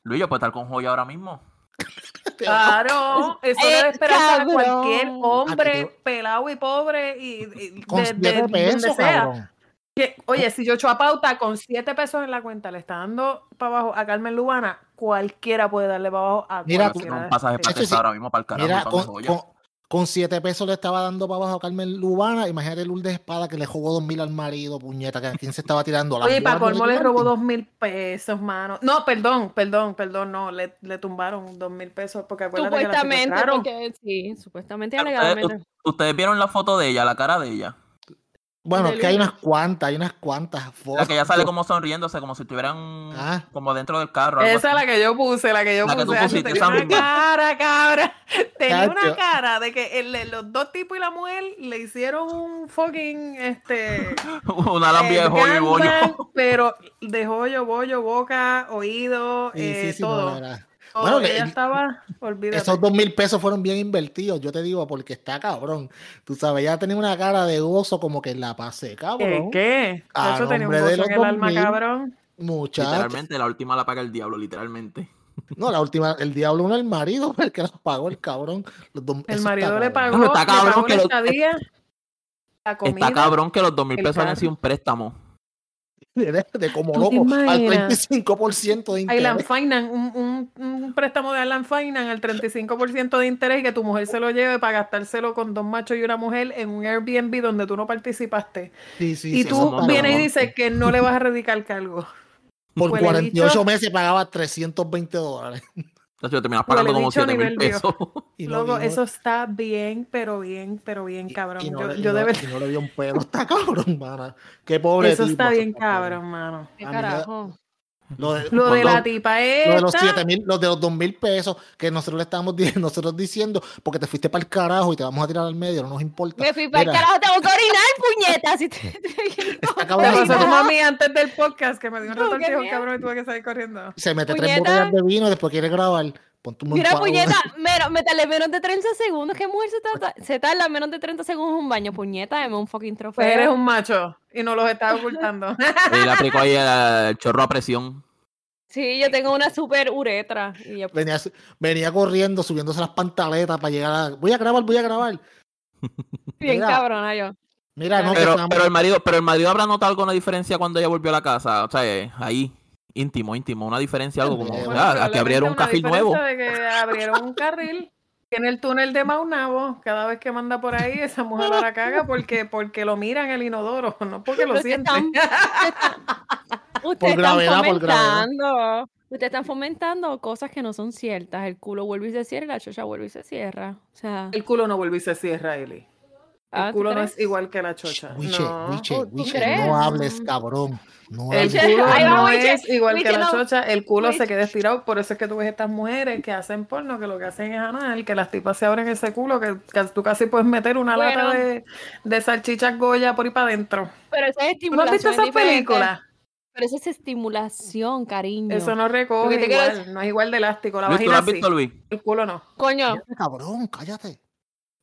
Luis, yo puedo estar con Joya ahora mismo. Claro, eso Eh, le da esperanza a cualquier hombre pelado y pobre y, y Con de, 7 de donde pesos, sea. cabrón. Que, oye, si yo echo a pauta con 7 pesos en la cuenta, le está dando para abajo a Carmen Lubana, cualquiera puede darle para abajo a Mira, cualquiera. un pasaje para Chacho, Texas sí. ahora mismo para el carajo. Mira, con, con, con 7 pesos le estaba dando para abajo a Carmen Lubana. Imagínate Lourdes Espada que le jugó 2 mil al marido, puñeta, que a quién se estaba tirando. Oye, para colmo le de robó Martin. dos mil pesos, mano. No, perdón, perdón, perdón, no, le, le tumbaron dos mil pesos porque acuérdate que la Supuestamente, porque sí, supuestamente alegadamente. ustedes vieron la foto de ella, la cara de ella. Bueno, es que hay unas cuantas, hay unas cuantas La fotos. que ella sale como sonriéndose, como si estuvieran Ah. como dentro del carro. algo Esa es la que yo puse, la que yo La que tú puse. Pusiste, tenía esa una cara, cabra. Tenía una cara de que el- los dos tipos y la mujer le hicieron un fucking este Una lambia de joyo y bollo. pero de joyo, bollo, boca, oído, Sí, eh, sí, sí, todo. no, todo. Bueno, le- ella estaba, olvídate. Esos dos mil pesos fueron bien invertidos, yo te digo, porque está cabrón. Tú sabes, ella tenía una cara de gozo como que la pasé, ¿Qué? cabrón. ¿Qué? A Eso tenía un gozo en el alma, 2000. cabrón. Muchachos. Literalmente, la última la paga el diablo, literalmente. No, la última, el diablo no el marido, el que la pagó el cabrón. Los dos- El marido está le cabrón. pagó, Bueno, está le cabrón pagó que la lo- estadía, la comida. Está cabrón que los dos mil pesos carro. sido un préstamo. De, de como ¿Tú te loco, al imaginas? 35% de Island interés. Finance, un, un, un préstamo de Island Finance al 35% de interés y que tu mujer se lo lleve para gastárselo con dos machos y una mujer en un Airbnb donde tú no participaste. Sí, sí, y sí, tú vienes y dices que no le vas a radicar cargo. Por huele 48 bicho. meses pagaba 320 dólares. Entonces yo terminas pagando como bicho a 7 mil pesos. Y Luego, y no- eso está bien, pero bien, pero bien, y- cabrón. y no yo le- y yo no- de verdad- y no le dio un pelo. Está cabrón, mana. Qué pobre Eso tipo, está bien, cabrón, mano. ¿Qué carajo? Lo de, Lo de lo- la tipa lo de los esta, 7 mil, los de los 2 mil pesos que nosotros le estábamos nosotros diciendo porque te fuiste para el carajo y te vamos a tirar al medio, no nos importa. Me fui para el carajo, tengo que orinar, puñeta. Si te- Le cabrón. pasó a tu Orinar. mami antes del podcast que me dio un miedo. cabrón, y tuve que salir corriendo. Se mete tres botellas de vino y después quiere grabar. Ponte un Mira, puñeta, menos, menos de 30 segundos. ¿Qué mujer se tarda, se tarda menos de 30 segundos en un baño? Puñeta, dame un fucking trofeo. Pues eres un macho y no los estás ocultando. Y le aplicó ahí el, el chorro a presión. Sí, yo tengo una super uretra. Y yo, Venía, venía corriendo, subiéndose las pantaletas para llegar a. Voy a grabar, voy a grabar. bien mira. cabrona yo. Mira, no, Pero, pero el marido, pero el marido habrá notado alguna diferencia cuando ella volvió a la casa. O sea, eh, ahí. Íntimo, íntimo, una diferencia, algo como, Bueno, "Ah, aquí abrieron un carril nuevo. De que abrieron un carril. Tiene el túnel de Maunabo. Cada vez que manda por ahí, esa mujer la caga porque, porque lo mira en el inodoro, no porque lo Pero siente. están- Ustedes están gravedad, por gravedad. fomentando. Ustedes están fomentando cosas que no son ciertas. El culo vuelve y se cierra y la chocha vuelve y se cierra. O sea, El culo no vuelve y se cierra, Eli. El ah, ¿tú culo no es igual que la chocha. Wiche, no. Wiche, ¿tú- tú Wiche, no hables, cabrón. No El hables. culo no Wiche. es igual que la no- chocha, el culo se queda estirado, por eso es que tú ves estas mujeres que hacen porno, que lo que hacen es anal, que las tipas se abren ese culo, que, que tú casi puedes meter una lata de, de salchichas Goya por ahí para adentro. Pero esa es ¿Tú no has visto esas películas? Pero esa es estimulación, cariño. Eso no recoge igual, no es igual de elástico, la Luis, ¿tú lo vagina has sí, visto, Luis? el culo no. Coño, Cállate, cabrón, cállate.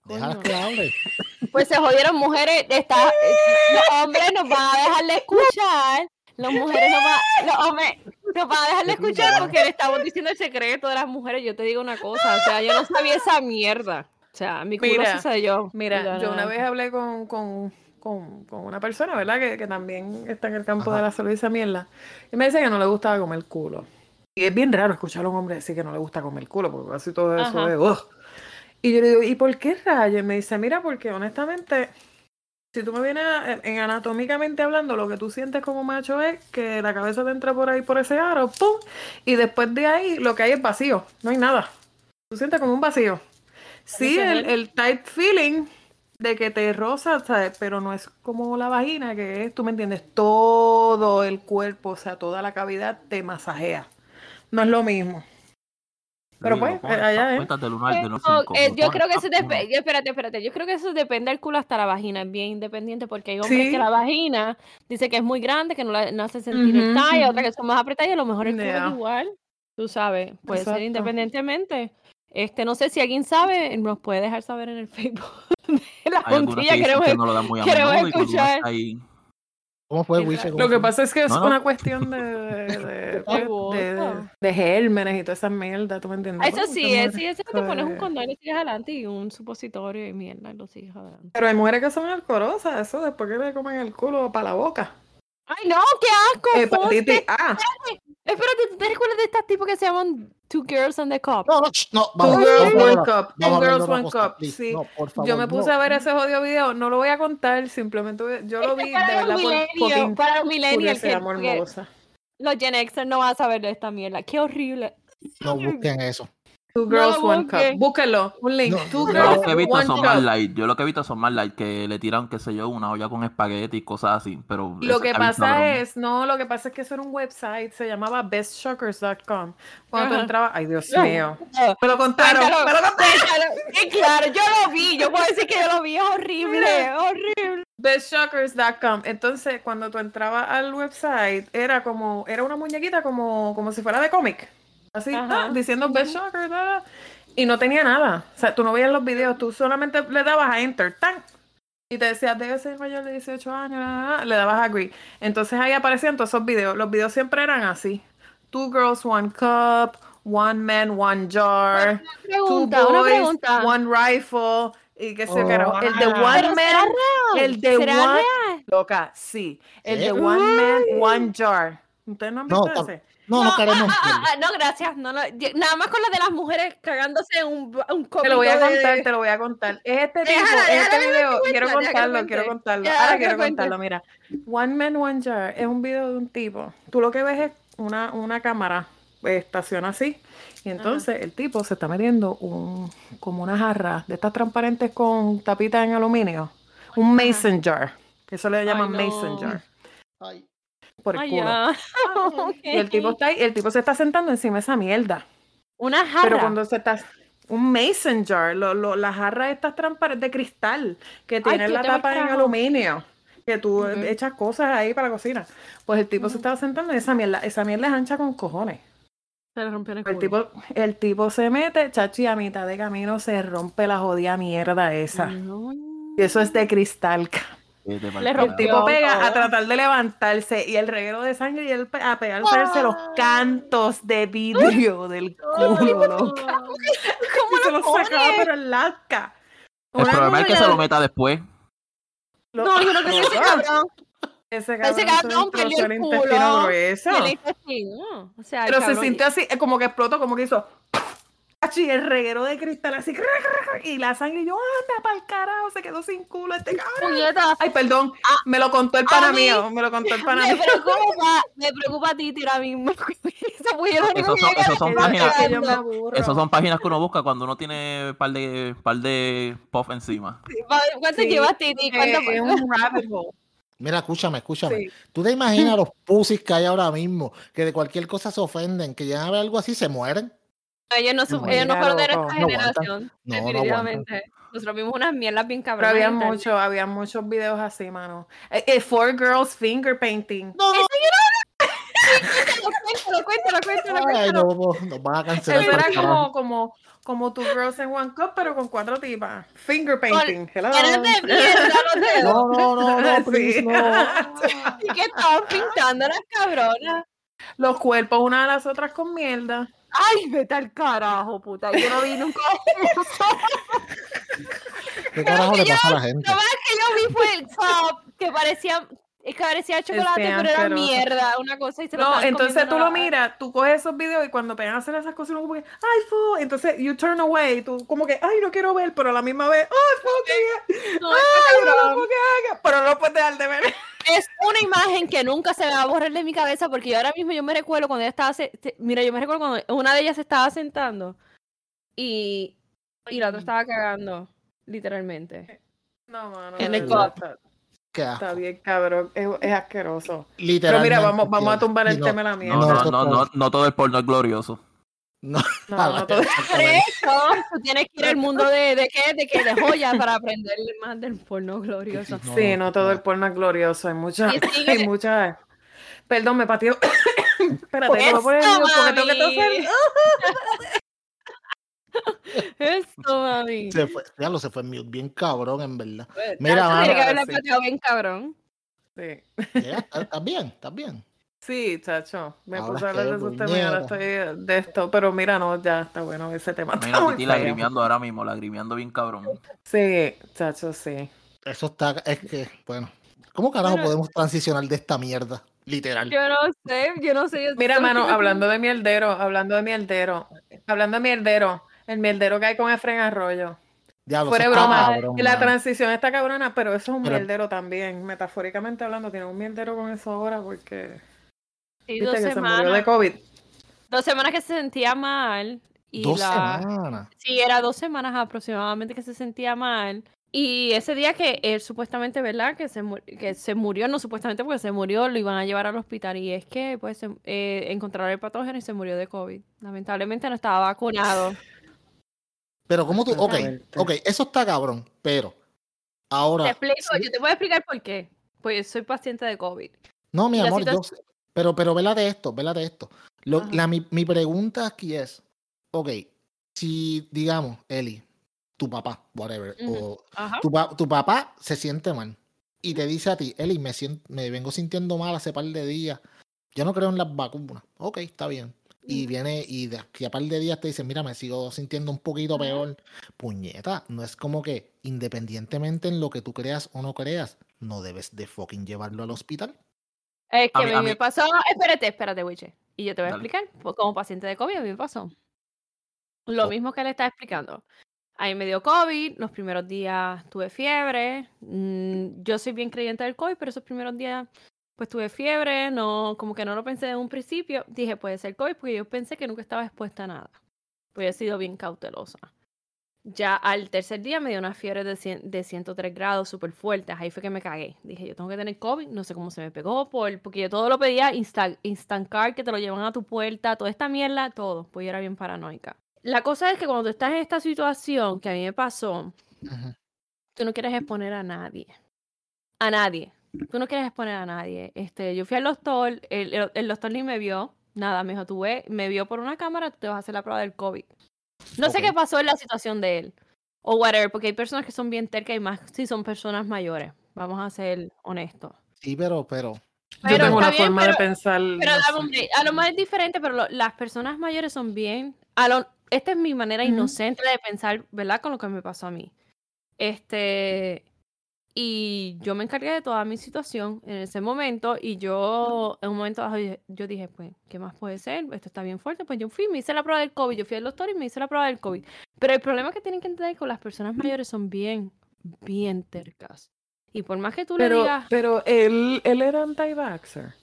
Déjala que hable. pues se jodieron mujeres. Está, los hombres nos van a dejar de escuchar. Las mujeres nos van, los hombres nos van a dejar de escuchar porque le estamos diciendo el secreto de las mujeres. Yo te digo una cosa, o sea, yo no sabía esa mierda. O sea, mi culo Mira, sucedió. Mira, Mira, yo una vez hablé con, con, con, con una persona, ¿verdad? Que, que también está en el campo Ajá. de la salud y esa mierda. Y me dice que no le gustaba comer culo. Y es bien raro escuchar a un hombre decir que no le gusta comer culo, porque casi todo eso Ajá. es... "Ugh". Y yo le digo, ¿y por qué rayos? Y me dice, mira, porque honestamente, si tú me vienes a- en- en anatómicamente hablando, lo que tú sientes como macho es que la cabeza te entra por ahí por ese aro, ¡pum! Y después de ahí lo que hay es vacío, no hay nada. Tú sientes como un vacío. Sí, el, tight feeling de que te roza, ¿sabes? Pero no es como la vagina, que es, tú me entiendes, todo el cuerpo, o sea, toda la cavidad te masajea. No es lo mismo. Pero pues, allá, ¿eh? Cuéntate del 1 al del No, 5. eh, yo creo que eso depende, espérate, espérate, yo creo que eso depende del culo hasta la vagina, es bien independiente porque hay hombres Sí. que la vagina dice que es muy grande, que no, la, no hace sentir el Ujú, talla, ujú. otras que son más apretadas y a lo mejor el culo Yeah. es igual, tú sabes, puede Exacto. ser independientemente. Este, no sé si alguien sabe, nos puede dejar saber en el Facebook de la dicen queremos, que no lo dan muy a queremos menudo y escuchar. ahí... ¿Cómo fue? ¿Cómo Lo que pasa es que es No, no. una cuestión de, de, de, Qué de- de- bobo. de gérmenes y todas esas mierdas, ¿tú me entiendes? Ah, Eso sí, es, sí, eso que te pones un condón y lo sigues adelante y un supositorio y mierda y lo sigues adelante. Pero hay mujeres que son alcorosas, eso después que le comen el culo para la boca. Ay, no, qué asco, Hepatitis Fonte. A. Espérate, ¿tú te recuerdas de estos tipos que se llaman Two Girls and the Cup? No, no, no, Two vamos, girls, vamos, one cup. Two girls, one cup. Sí. No, por favor, Yo me puse no. a ver ese jodido video, no lo voy a contar, simplemente voy- yo lo vi de para verdad los por para los millennials, que, los Gen Xers no van a saber de esta mierda. Qué horrible. No busquen eso. Two girls, one cup. Búsquenlo, un link. No, Two Yo girls, lo que he visto one son más light. Yo lo que he visto son más light que le tiran, qué sé yo, una olla con espagueti y cosas así. Pero Lo que pasa es, no, lo que pasa es que eso era un website, se llamaba bestshockers.com. Cuando tú Ajá. entrabas, ay Dios mío, me lo contaron, me lo contaron. Sí, claro, yo lo vi. Yo puedo decir que yo lo vi. Es horrible, horrible. Bestshockers.com. Entonces, cuando tú entrabas al website, era como, era una muñequita como, como si fuera de cómic. Así, ah, diciendo Best da, da. y no tenía nada. O sea, tú no veías los videos, tú solamente le dabas a Enter, ¡tan! Y te decía, debe ser mayor de 18 años, da, da, da. le dabas a Agree. Entonces ahí aparecían todos esos videos. Los videos siempre eran así. Two girls, one cup, one man, one jar, two Pregunta, boys, one rifle, y qué sé yo, Oh, carajo. El de one man, real. el de ¿Será one- real? loca, sí. El de one man, one jar. ¿Ustedes no han No, visto tam- ese? No, no queremos. Ah, ah, ah, no, gracias. No, no, nada más con lo de las mujeres cagándose en un, un Te lo voy a de- contar, te lo voy a contar. Es este tipo, Déjala, es déjala este video. Quiero contarlo, quiero contarlo. Ya, Ahora quiero cuente. contarlo, mira. One Man, One Jar es un video de un tipo. Tú lo que ves es una, una cámara, eh, estaciona así. Y entonces el tipo se está metiendo un, como una jarra de estas transparentes con tapitas en aluminio. Un mason jar. Eso le llaman no. mason jar. Ay, Por el Ay, culo. Y el tipo está el tipo se está sentando encima de esa mierda. Una jarra. Pero cuando se está. Un mason jar, lo, lo- las jarras estas transparentes de cristal que tienen tú la tapa en aluminio. Que tú Ujú. echas cosas ahí para la cocina. Pues el tipo se estaba sentando en esa mierda. Esa mierda es ancha con cojones. Se le rompió el El culo. tipo, el tipo se mete, chachi, a mitad de camino se rompe la jodida mierda esa. No. Y eso es de cristal. El tipo pega a tratar de levantarse y el reguero de sangre y él a pegarse los cantos de vidrio del culo. ¿Cómo Y se lo lo sacaba, pero en lasca. El problema es que se lo meta después. No, yo no creo que ese cabrón. Ese Ese cabrón cabrón se destrozó perdió el el intestino culo. grueso. El intestino. O sea, el Pero se cabrón- sintió así, eh, como que explotó, como que hizo. Así, el reguero de cristal, así. Y la sangre, y yo, anda pa'l carajo, se quedó sin culo este cabrón. Ay, perdón, me lo contó el pana mí- mío, me lo contó el pana me mío. preocupa, me preocupa a ti ahora mismo. Fue único Esos que son- esos son páginas- que yo me. Esas son páginas que uno busca cuando uno tiene par de par de puff encima. ¿Cuánto Sí, llevas, Titi? ¿Cuánto Eh, es un rabbit hole. Mira, escúchame, escúchame. Sí. ¿Tú te imaginas los pussies que hay ahora mismo? Que de cualquier cosa se ofenden, que llegan a ver algo así se mueren. Ellos no, su- No, ellos no fueron de nuestra No generación. No, no definitivamente. Nosotros vimos unas mierdas bien Pero cabronas. había en mucho, había muchos videos así, mano. Eh, eh, four girls finger painting. No, no. Cuéntalo, cuéntalo, cuéntalo, Ay, cuéntalo. no, no, nos van a cancelar. Eso era como, como, como two girls in one cup, pero con cuatro tipas. Finger painting. Hello. De mierda los dedos. No, no, no, no, Sí. please, no. ¿Y qué estaban pintando las cabronas? Los cuerpos una de las otras con mierda. Ay, vete al carajo, puta. Yo no vi nunca eso. ¿Qué carajo le pasa a la gente? Lo más que yo vi fue el top, que parecía, es que parecía chocolate, pero era mierda, una cosa y se lo No, estaban entonces tú lo miras, tú coges esos videos y cuando pegan a hacer esas cosas, uno como que, ay, fu, entonces you turn away, tú como que, ay, no quiero ver, pero a la misma vez, ay, fu, que No, ay, no, fu, que haga", pero no puedes dejar de ver. Es una imagen que nunca se me va a borrar de mi cabeza porque yo ahora mismo yo me recuerdo cuando ella estaba, se- mira, yo me recuerdo cuando una de ellas se estaba sentando y, y la otra estaba cagando, literalmente. No, mano. En el Está, Qué está asco. bien, cabrón, es, es asqueroso. Pero mira, vamos, vamos a tumbar el no- tema de la No, mierda. No, no, no, es no, no todo el porno es glorioso. No, No, no, todo- eso, tú tienes que ir al mundo de, de qué, de qué, de joyas para aprender más del porno glorioso. No, Sí, no todo no. el porno es glorioso, hay muchas, hay muchas. Perdón, me pateó. Espérate, Pues me voy a poner eso, porque tengo que toser. Eso, mami. Se fue, ya lo se fue mute bien cabrón, en verdad. Pues, Mira, tacho, tiene que mano, haberla sí. pateado bien cabrón. Sí. Ya, está- Estás bien, estás bien. Sí, chacho, me Ahora puse a hablar de esos temas y ahora estoy de esto, pero mira, no, ya está bueno, ese tema está Mira, muy Titi lagrimeando ahora mismo, lagrimeando bien cabrón. Sí, chacho, sí. Eso está, es que, bueno. ¿Cómo carajo podemos transicionar de esta mierda? Literal. Yo no sé, yo no sé. yo- Mira, mano, hablando de mierdero, hablando de mierdero, hablando de mierdero, el mierdero que hay con Efren Arroyo. Diablo, Fuera broma, cabrón, y la transición está cabrona, pero eso es un Pero- mierdero también, metafóricamente hablando, tiene un mierdero con eso ahora porque Sí, viste dos que se murió semanas. de COVID. Dos semanas que se sentía mal. Y Dos la... semanas. Sí, era dos semanas aproximadamente que se sentía mal. Y ese día que él supuestamente, ¿verdad? Que se, que se murió, no supuestamente porque se murió, lo iban a llevar al hospital. Y es que, pues, se- eh, encontraron el patógeno y se murió de COVID. Lamentablemente no estaba vacunado. Pero como tú, ok, ok, eso está cabrón, pero Te ahora, explico, sí. yo te voy a explicar por qué. Pues soy paciente de COVID. no, mi amor, yo pero, pero vela de esto, vela de esto. Lo- la, mi, mi pregunta aquí es, ok, si digamos, Eli, tu papá, whatever, o tu, pa- tu papá se siente mal y te dice a ti, Eli, me, sien- me vengo sintiendo mal hace par de días, yo no creo en las vacunas, ok, está bien. Y viene y de aquí a par de días te dice, mira, me sigo sintiendo un poquito peor. Puñeta, no es como que independientemente en lo que tú creas o no creas, no debes de fucking llevarlo al hospital. Es que A a mí- me pasó. Espérate, espérate, Wiche. Y yo te voy a Dale. explicar. pues, Como paciente de COVID, a mí me pasó. Lo Oh. mismo que le está explicando. A mí me dio COVID, los primeros días tuve fiebre. mm, yo soy bien creyente del COVID, pero esos primeros días, pues tuve fiebre. No, como que no lo pensé en un principio. Dije, puede ser COVID, porque yo pensé que nunca estaba expuesta a nada. Pues he sido bien cautelosa. Ya al tercer día me dio una fiebre de, cien- de 103 grados súper fuerte. Ahí fue que me cagué. Dije, yo tengo que tener COVID. No sé cómo se me pegó. Por, porque yo todo lo pedía insta, instant card, que te lo llevan a tu puerta. Toda esta mierda, todo. Pues yo era bien paranoica. La cosa es que cuando tú estás en esta situación que a mí me pasó, Ujú. tú no quieres exponer a nadie. A nadie. Tú no quieres exponer a nadie. Este, yo fui al doctor, el, el, el doctor ni me vio. Nada, me dijo, tú ve, me vio por una cámara, tú te vas a hacer la prueba del COVID. No sé qué pasó en la situación de él. O whatever, porque hay personas que son bien tercas y más si son personas mayores. Vamos a ser honestos. Sí, pero, pero, Yo Pero tengo está una bien, forma pero- de pensar. Pero no a lo mejor es diferente, pero lo- las personas mayores son bien. A lo, esta es mi manera inocente de pensar, ¿verdad? Con lo que me pasó a mí. Este. Y yo me encargué de toda mi situación en ese momento y yo en un momento dado, yo dije, pues, ¿qué más puede ser? Esto está bien fuerte. Pues yo fui, me hice la prueba del COVID, yo fui al doctor y me hice la prueba del COVID. Pero el problema que tienen que entender es que las personas mayores son bien, bien tercas. Y por más que tú le digas, pero él, él era anti-vaxxer.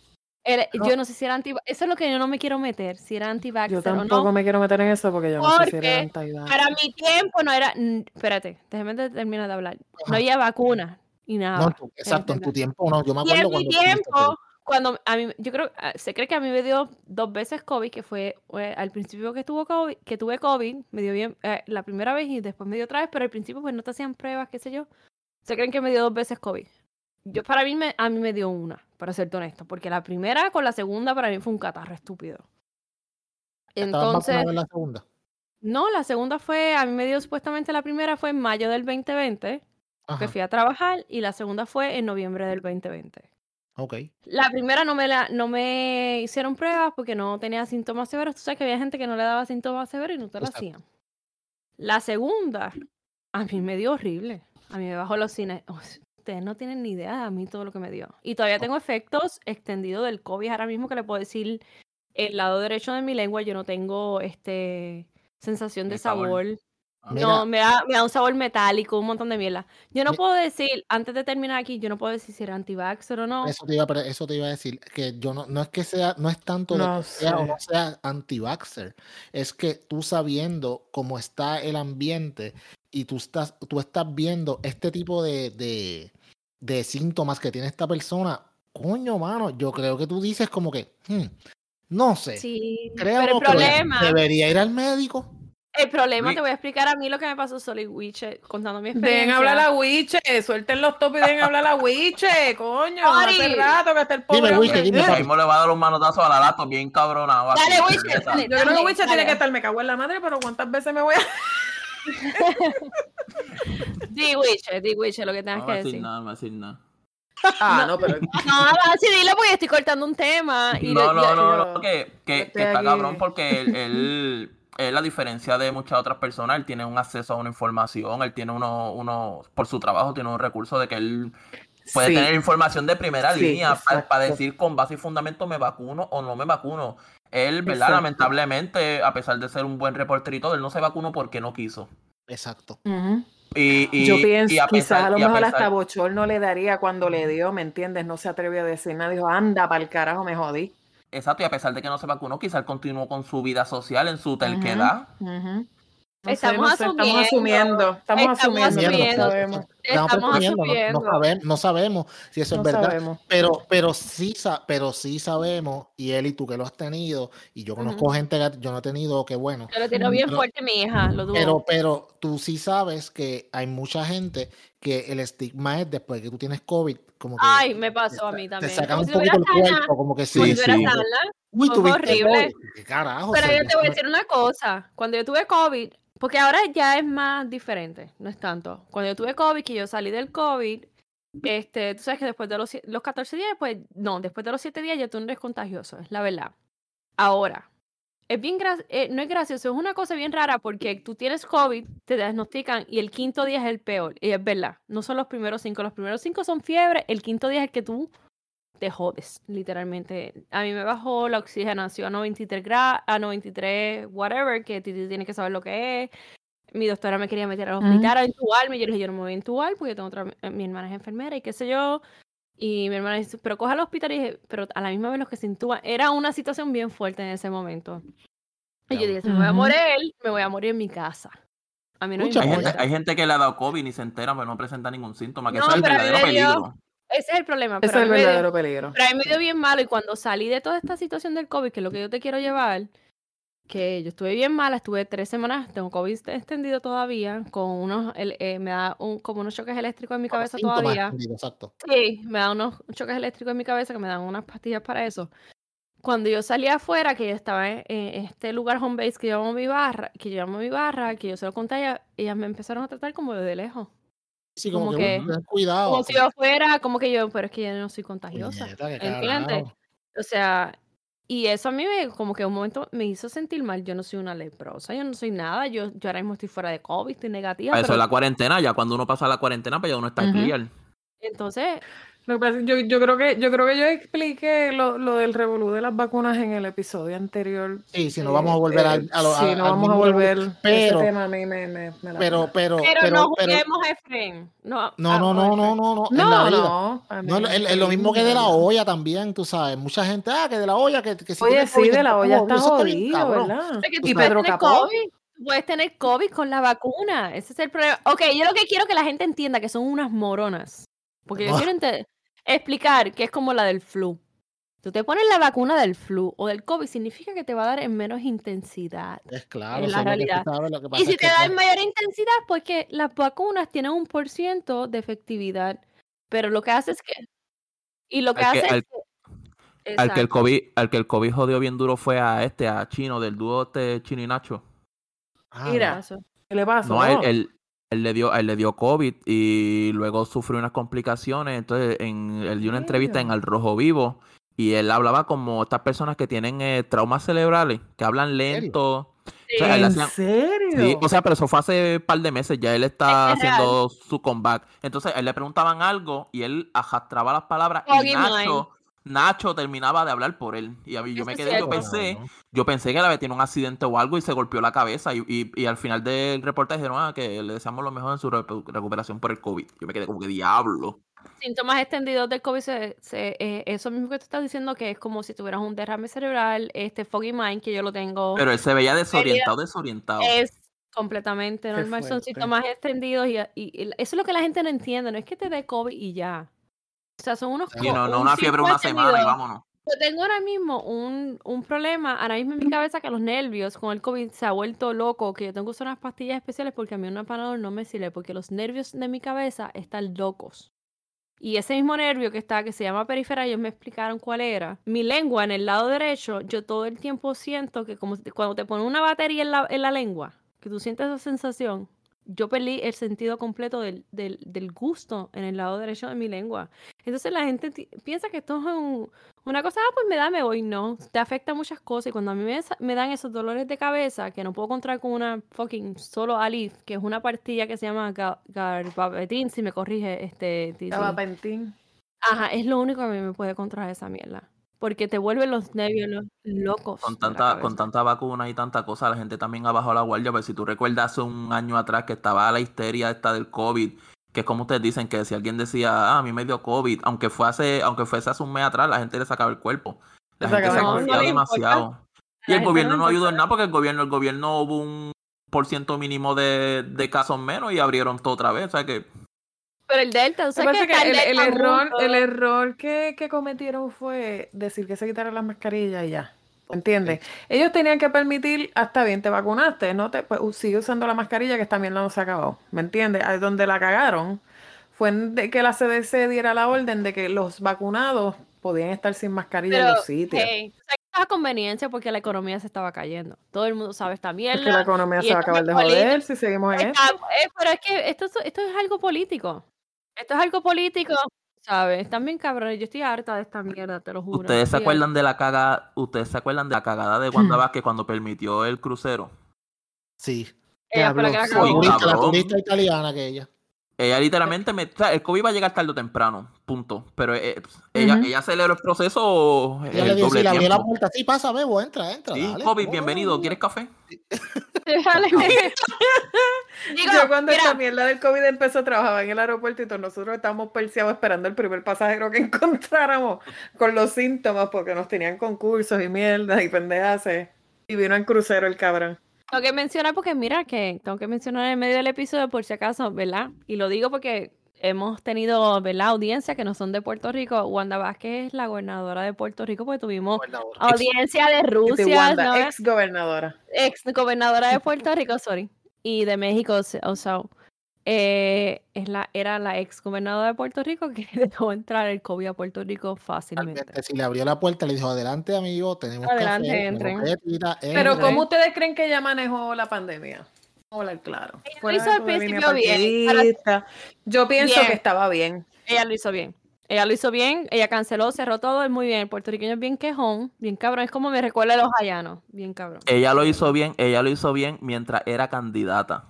Era- no. yo no sé si era anti, eso es lo que yo no me quiero meter, si era Yo anti-vaxxer o tampoco no. me quiero meter en eso porque yo no sé si era anti-vaxxer. Para mi tiempo no era, espérate, déjame terminar de hablar. No había vacuna y No, nada. tu- exacto, en tu tiempo no. Yo me Y en mi cuando tuviste tiempo, cuando a mí, yo creo, ah, se cree que a mí me dio dos veces COVID, que fue eh, al principio que, tuvo COVID, que tuve COVID, me dio bien eh, la primera vez y después me dio otra vez, pero al principio pues no te hacían pruebas, qué sé yo. Se creen que me dio dos veces COVID. Yo, para mí, me, a mí me dio una, para serte honesto, porque la primera con la segunda para mí fue un catarro estúpido. ¿Estabas Entonces, en la segunda? no, la segunda fue, a mí me dio supuestamente la primera fue en mayo del 2020, que fui a trabajar, y la segunda fue en noviembre del 2020. ok. La primera no me, la, no me hicieron pruebas porque no tenía síntomas severos. Tú sabes que había gente que no le daba síntomas severos y no te lo hacían. La segunda, a mí me dio horrible. A mí me bajó los cines. Ustedes no tienen ni idea de a mí todo lo que me dio. Y todavía tengo efectos extendidos del COVID ahora mismo que le puedo decir el lado derecho de mi lengua. Yo no tengo este sensación de sabor. Ah, Mira. No, me da, me da un sabor metálico, un montón de mierda. Yo no Mi- puedo decir, antes de terminar aquí, yo no puedo decir si era anti-vaxxer o no. Eso te iba a, pre- eso te iba a decir, que yo no, no es que sea, no es tanto de No que sea o no sea anti-vaxxer, es que tú sabiendo cómo está el ambiente y tú estás, tú estás viendo este tipo de, de, de síntomas que tiene esta persona, coño, mano, yo creo que tú dices como que, hmm, no sé, Sí, creo pero el problema, debería ir al médico. El problema, te voy a explicar a mí lo que me pasó solo y Wiche, contando mi Dejen experiencia. hablar a Wiche, suelten los topos y dejen hablar a Wiche, coño. Hace rato que está el Dime, pobre Wiche, hombre. dime, Ahí mismo le va a dar un manotazo a la lato bien cabronado. Dale, Wiche, dale. Yo creo que Dale, Wiche tiene dale. que estar, me cago en la madre, pero ¿cuántas veces me voy a...? Di Wiche, di Wiche, lo que tengas No que va a decir decir. nada, no va a decir nada. Ah, no, pero... No, sí, dilo porque estoy cortando un tema. Y No, yo- no, yo- no, yo- no, que, que, que está aquí. cabrón porque él, él, a diferencia de muchas otras personas, él tiene un acceso a una información, él tiene uno, uno, por su trabajo, tiene un recurso de que él puede Sí. tener información de primera Sí, línea para decir con base y fundamento me vacuno o no me vacuno. Él, ¿verdad? Exacto. Lamentablemente, a pesar de ser un buen reporterito, él no se vacunó porque no quiso. Exacto. Y, y- Yo pienso, y a quizás a lo a mejor pesar- hasta bochorno le daría cuando le dio, ¿me entiendes? No se atrevió a decir nada, dijo, anda, para el carajo, me jodí. Exacto, y a pesar de que no se vacunó, quizás continuó con su vida social en su terquedad. Ujú. No Estamos sé, no sé, asumiendo. estamos asumiendo, estamos Estamos asumiendo, no asumiendo. Estamos no- no, asumiendo. sabemos, no sabemos si eso no es verdad. sabemos. Pero, pero sí, pero sí sabemos, y él y tú que lo has tenido, y yo conozco gente que yo no he tenido, que bueno. Yo lo tengo bien Pero- fuerte mi hija, lo dudo. Pero, pero tú sí sabes que hay mucha gente que el estigma es después que tú tienes COVID, como que Ay, me pasó a te- mí te también. sacan Como un si poquito el cuerpo, como que sí, como Sí, si sí. Uy, fue horrible. COVID. ¿Qué carajo? Pero yo te voy a decir una cosa. Cuando yo tuve COVID, porque ahora ya es más diferente, no es tanto. Cuando yo tuve COVID, que yo salí del COVID, este, tú sabes que después de los, los 14 días, pues, no, después de los 7 días ya tú no eres contagioso, es la verdad. Ahora, es bien eh, no es gracioso, es una cosa bien rara porque tú tienes COVID, te diagnostican y el quinto día es el peor. Y es verdad, no son los primeros cinco, los primeros cinco son fiebre, el quinto día es el que tú te jodes, literalmente. A mí me bajó la oxigenación a 93 grados, a 93, whatever, que Titi tiene que saber lo que es. Mi doctora me quería meter al Ujú. hospital a intubarme. Yo le dije, yo no me voy a intubar porque tengo otra, eh, mi hermana es enfermera y qué sé yo. Y mi hermana dice, pero coge al hospital y dije, pero a la misma vez los que se intuban. Era una situación bien fuerte en ese momento. Y yo dije, si me voy a morir, me voy a morir en mi casa. A mí no me Escucha, Hay gente, hay gente que le ha dado COVID y se entera, pero no presenta ningún síntoma, que No, eso es el verdadero me dio- peligro. Ese es el problema. Ese pero es el me dio- verdadero peligro. Pero a mí me dio bien malo y cuando salí de toda esta situación del COVID, que es lo que yo te quiero llevar, que yo estuve bien mala, estuve tres semanas, tengo COVID extendido todavía, con unos, el- eh, me da un, como unos choques eléctricos en mi con cabeza todavía. Exacto. Sí, me da unos choques eléctricos en mi cabeza que me dan unas pastillas para eso. Cuando yo salí afuera, que yo estaba en, en este lugar home base que yo llamo mi barra, que yo llamo mi barra, que yo se lo conté a ellas, ellas me empezaron a tratar como de lejos. Sí, como, Como que, que- cuidado. Como si yo fuera, como que yo, pero es que yo no soy contagiosa. ¿entiendes? O sea, y eso a mí me, como que un momento me hizo sentir mal. Yo no soy una leprosa, yo no soy nada. Yo, yo ahora mismo estoy fuera de COVID, estoy negativa. Eso pero es la cuarentena, ya cuando uno pasa la cuarentena, pues ya uno está Ujú. clear. Entonces, Lo que pasa es que yo, yo creo que yo creo que yo expliqué lo, lo del revolú de las vacunas en el episodio anterior. Sí, si no vamos a volver a, a lo- sí, a- no vamos a volver. revolú. ese Pero, tema a mí me, me, me la pero, pero, pero, pero, no pero, juguemos, Efren. No, no, no, no, no, no, no, en No, no. No, es, lo mismo que de la olla también, tú sabes. Mucha gente, ah, que de la olla, que, que si Oye, sí, COVID, de la olla está jodido. ¿verdad? Tú Y sabes. puedes Pedro. COVID. Puedes tener COVID con la vacuna. Ese es el problema. Ok, yo lo que quiero que la gente entienda que son unas moronas. Porque yo No. quiero explicar que es como la del flu. Tú te pones la vacuna del flu o del COVID, significa que te va a dar en menos intensidad. Es claro, Es la realidad. sabes, lo que pasa Y si es te da en pues, mayor intensidad, pues que las vacunas tienen un por ciento de efectividad. Pero lo que hace es que. Y lo que Al que- hace al- es que. Al que el. COVID, al que el COVID jodió bien duro fue a este, a Chino, del dúo este Chino y Nacho. ah, Mira, Eso. ¿Qué le pasó? No, a él, él, él le dio, él le dio COVID y luego sufrió unas complicaciones. Entonces, en, él dio una entrevista en? Al Rojo Vivo y él hablaba como estas personas que tienen eh, traumas cerebrales, que hablan lento. O sea, ¿En serio? Sí, o sea, pero eso fue hace un par de meses, ya él está Es haciendo su comeback. Entonces, él le preguntaban algo y él arrastraba las palabras y Nacho, Nacho terminaba de hablar por él. Y a mí, yo me quedé, yo pensé, yo pensé que él había tenido un accidente o algo y se golpeó la cabeza. Y, y, y al final del reportaje dijeron ah, que le deseamos lo mejor en su recu- recuperación por el COVID. Yo me quedé como que diablo. Síntomas extendidos del COVID, se, se- eh, eso mismo que tú estás diciendo, que es como si tuvieras un derrame cerebral, este foggy mind, que yo lo tengo, Pero él se veía desorientado, desorientado. es completamente normal. Son síntomas extendidos y, y- y eso es lo que la gente no entiende. No es que te dé COVID y ya. O sea, son unos Sí, no, no un una fiebre una semana y vámonos. Yo tengo ahora mismo un, un problema, ahora mismo en mi cabeza, que los nervios con el COVID se ha vuelto loco, que yo tengo que usar unas pastillas especiales porque a mí un panadol no me sirve, porque los nervios de mi cabeza están locos. Y ese mismo nervio que está, que se llama periferal, ellos me explicaron cuál era. Mi lengua en el lado derecho, yo todo el tiempo siento que como cuando te ponen una batería en la, en la lengua, que tú sientes esa sensación, yo perdí el sentido completo del, del, del gusto en el lado derecho de mi lengua. Entonces la gente piensa que esto es un- una cosa, ah, pues me da, me voy. No, te afecta muchas cosas. Y cuando a mí me, me dan esos dolores de cabeza que no puedo controlar con una fucking solo Alif, que es una pastilla que se llama ga- Garbapentin, si me corrige, este, Titi. Gabapentin. Ajá, es lo único que a mí me puede controlar esa mierda. Porque te vuelven los nervios lo- locos. Con tanta, con tanta vacuna y tanta cosa, la gente también ha bajado la guardia. Pero si tú recuerdas hace un año atrás que estaba la histeria esta del COVID, que es como ustedes dicen, que si alguien decía, ah, a mí me dio COVID, aunque fue hace, aunque fuese hace un mes atrás, la gente le sacaba el cuerpo. La Le gente se. No, no importa. demasiado. Y la el gobierno no ayudó en nada porque el gobierno, el gobierno hubo un por ciento mínimo de, de casos menos y abrieron todo otra vez. O sea que Pero el Delta, o sea que que es el, el error, el error que, que cometieron fue decir que se quitaran las mascarillas y ya. ¿Entiendes? Ellos tenían que permitir, hasta bien, te vacunaste, no te, pues, sigue usando la mascarilla que también no se ha acabado. ¿Me entiendes? Ahí donde la cagaron fue en de que la CDC diera la orden de que los vacunados podían estar sin mascarilla en Pero, los sitios. hey, es a conveniencia porque la economía se estaba cayendo. Todo el mundo sabe esta Es mierda. que la economía se va a acabar es de joder si seguimos en esto. eh, pero es que esto, es- esto es algo político. Esto es algo político, ¿sabes? Están bien cabrones. Yo estoy harta de esta mierda, te lo juro. ustedes se acuerdan de la caga, ustedes se acuerdan de la cagada de Wanda Vázquez cuando permitió el crucero. Sí. Ella la la cabrón. turista italiana que ella. Ella literalmente me, o sea, el COVID va a llegar tarde o temprano, punto. Pero eh, ella, aceleró el proceso Ella el le, dio, doble sí, le abrió la puerta. Sí, pasa, bebo, entra, entra. Sí, dale. COVID, Oh, bienvenido. oh, ¿Quieres café? Déjale. Digo, Yo cuando mira, esta mierda del COVID empezó, trabajaba en el aeropuerto y todos nosotros estábamos perseados esperando el primer pasajero que encontráramos con los síntomas porque nos tenían concursos y mierda y pendejas. Y vino en crucero el cabrón. Tengo que mencionar porque mira que tengo que mencionar en medio del episodio por si acaso, ¿verdad? Y lo digo porque hemos tenido, ¿verdad? Audiencia que no son de Puerto Rico. Wanda Vázquez es la gobernadora de Puerto Rico porque tuvimos gobernadora. audiencia de Rusia, Wanda, ¿no? ex gobernadora. ex gobernadora de Puerto Rico, sorry, y de México, o sea, eh, es la, era la ex gobernadora de Puerto Rico que dejó entrar el COVID a Puerto Rico fácilmente. Si le abrió la puerta, le dijo, adelante, amigo, tenemos Adelante, café, entren". tenemos bebida, Pero entren". ¿cómo ustedes creen que ella manejó la pandemia? Vamos a hablar claro. Ella lo hizo al principio bien, para-. Yo pienso Bien. que estaba bien. Ella lo hizo bien. Ella lo hizo bien, ella canceló, cerró todo, es muy bien. El puertorriqueño es bien quejón, bien cabrón. Es como me recuerda a los hallanos, bien cabrón. Ella lo hizo bien, ella lo hizo bien mientras era candidata.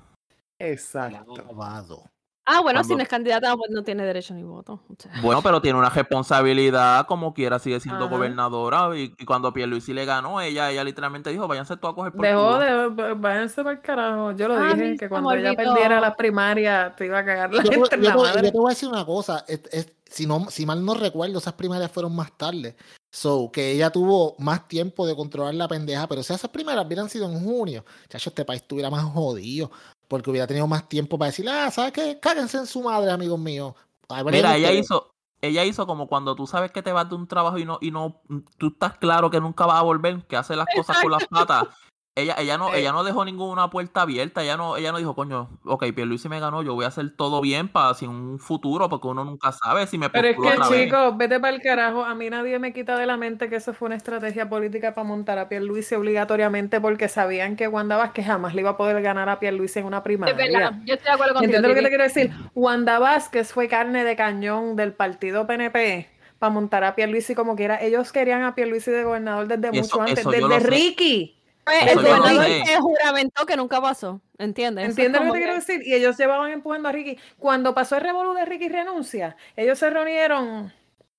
Exacto. Lavado. Ah, bueno, si no es candidata, pues no tiene derecho ni voto. O sea, Bueno, pero tiene una responsabilidad como quiera, sigue siendo Ajá. gobernadora. Y, y cuando Pierluisi le ganó, ella, ella literalmente dijo, váyanse tú a coger por Dejó culo". de. Váyanse para el carajo. Yo lo Ah, dije, que cuando ella perdiera la primaria, te iba a cagar la Yo, te- gente en yo la madre. yo te voy a decir una cosa, es- es- si, no, si mal no recuerdo, esas primarias fueron más tarde. So, que ella tuvo más tiempo de controlar la pendeja, pero si esas primeras hubieran sido en junio, chacho, este país estuviera más jodido, porque hubiera tenido más tiempo para decir, ah, ¿sabes qué? Cáguense en su madre, amigos míos. Ay, Mira, ella ustedes. hizo, ella hizo como cuando tú sabes que te vas de un trabajo y no, y no, tú estás claro que nunca vas a volver, que hace las cosas con las patas. Ella, ella no, Eh. ella no dejó ninguna puerta abierta, ella no, ella no dijo, coño, ok, Pierluisi me ganó, yo voy a hacer todo bien para sin un futuro, porque uno nunca sabe si me Pero es que, chicos, vete para el carajo. A mí nadie me quita de la mente que eso fue una estrategia política para montar a Pierluisi obligatoriamente porque sabían que Wanda Vázquez jamás le iba a poder ganar a Pierluisi en una es primaria. verdad, yo estoy de acuerdo contigo. ¿Entiendes lo que te quiero decir? Wanda Vázquez fue carne de cañón del partido PNP para montar a Pierluisi como quiera. Ellos querían a Pierluisi de gobernador desde Eso- mucho antes, desde sé. El gobernador juramentó que nunca pasó, ¿entiendes? ¿Entiendes lo que te quiero decir? Y ellos llevaban empujando a Ricky. Cuando pasó el revolú de Ricky renuncia, ellos se reunieron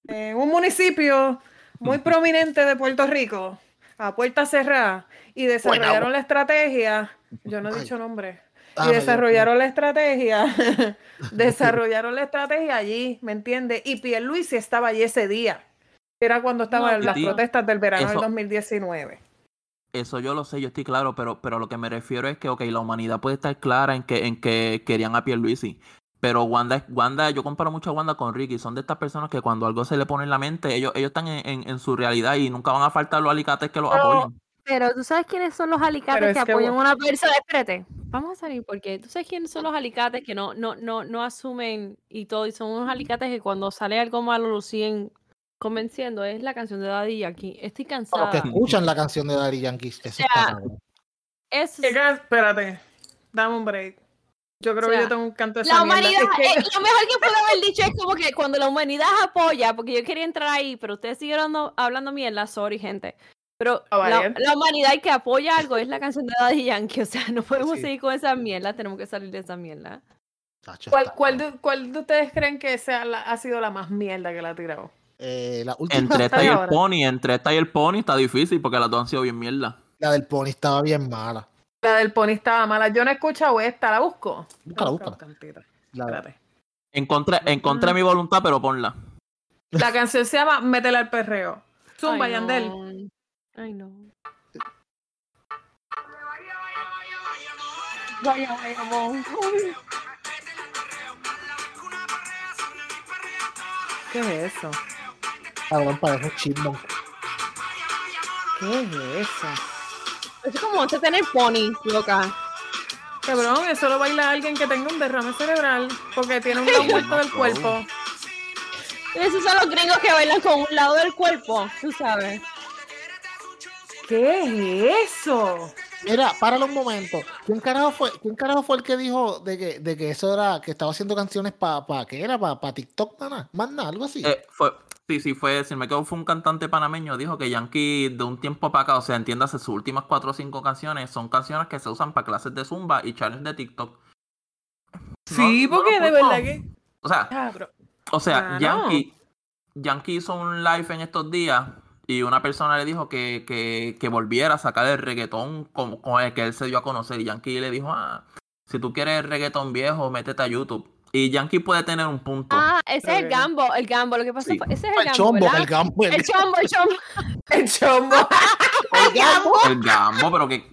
en un municipio muy prominente de Puerto Rico, a puerta cerrada, y desarrollaron la estrategia. Yo no he dicho nombre. Ah, y desarrollaron la estrategia. desarrollaron la estrategia allí, ¿me entiendes? Y Pierluisi estaba allí ese día. Era cuando estaban No, las protestas del verano del eso- 2019. Eso yo lo sé, yo estoy claro, pero, pero lo que me refiero es que, ok, la humanidad puede estar clara en que, en que querían a Pierluisi. Pero Wanda, es- Wanda, yo comparo mucho a Wanda con Ricky. Son de estas personas que cuando algo se le pone en la mente, ellos, ellos están en, en- en su realidad y nunca van a faltar los alicates que los Pero- apoyan. Pero tú sabes quiénes son los alicates es que que apoyan a una persona. Espérate, vamos a salir porque tú sabes quiénes son los alicates que no, no, no, no asumen y todo. Y son unos alicates que cuando sale algo malo lo siguen convenciendo. Es la canción de Daddy Yankee. Estoy Para los cansada. que escuchan la canción de Daddy Yankee, eso está sea, cabrón. Es, espérate, dame un break. Yo creo O que yo tengo un canto de la humanidad, Es que- eh, lo mejor que puedo haber dicho es como que cuando la humanidad apoya, porque yo quería entrar ahí, pero ustedes siguieron hablando, hablando mierda, sorry, gente. Pero Ah, la, la humanidad que apoya algo es la canción de Daddy Yankee, o sea, no podemos Sí. seguir con esa mierda, tenemos que salir de esa mierda. ¿Cuál, está cuál, de, cuál de ustedes creen que sea la- ha sido la más mierda que la ha tirado? Eh, la última, Entre esta y el ahora. Pony, entre esta y el Pony está difícil porque las dos han sido bien mierda. la del Pony estaba bien mala. La del pony estaba mala. Yo no he escuchado esta, ¿la busco? Búscala, Busca búscala. La- espérate. En contra, en contra de mi voluntad, pero ponla. La canción se llama Métela al perreo. Zumba, Ay, Yandel. no. Ay, no. Vaya. ¿Qué es eso? Cabrón, parece un chipmunk. ¿Qué es eso? Es como usted tener pony, loca. Cabrón, eso lo baila alguien que tenga un derrame cerebral porque tiene un lado muerto del cuerpo. Esos son los gringos que bailan con un lado del cuerpo, tú sabes. ¿Qué es eso? Mira, páralo un momento. ¿Quién carajo fue, quién carajo fue el que dijo de que, de que eso era, que estaba haciendo canciones para, pa, ¿qué era? ¿Para pa TikTok, mana? Más nada, algo así. Eh, fue, sí, sí, fue, si no me quedo, fue un cantante panameño, dijo que Yankee de un tiempo para acá, o sea, entiéndase, sus últimas cuatro o cinco canciones son canciones que se usan para clases de Zumba y challenge de TikTok. Sí, No, no porque lo de verdad que. O sea, Cabrón. o sea. Yankee, Yankee hizo un live en estos días y una persona le dijo que, que, que volviera a sacar el reggaetón con, con el que él se dio a conocer. Y Yankee le dijo, ah, si tú quieres reggaetón viejo, métete a YouTube. Y Yankee puede tener un punto. Ah, ese es el gambo, el gambo. Lo que pasa Sí. fue, ese es el el gambo, chombo, el gambo, el, El chombo, el chombo. El chombo. el gambo. El gambo, pero que...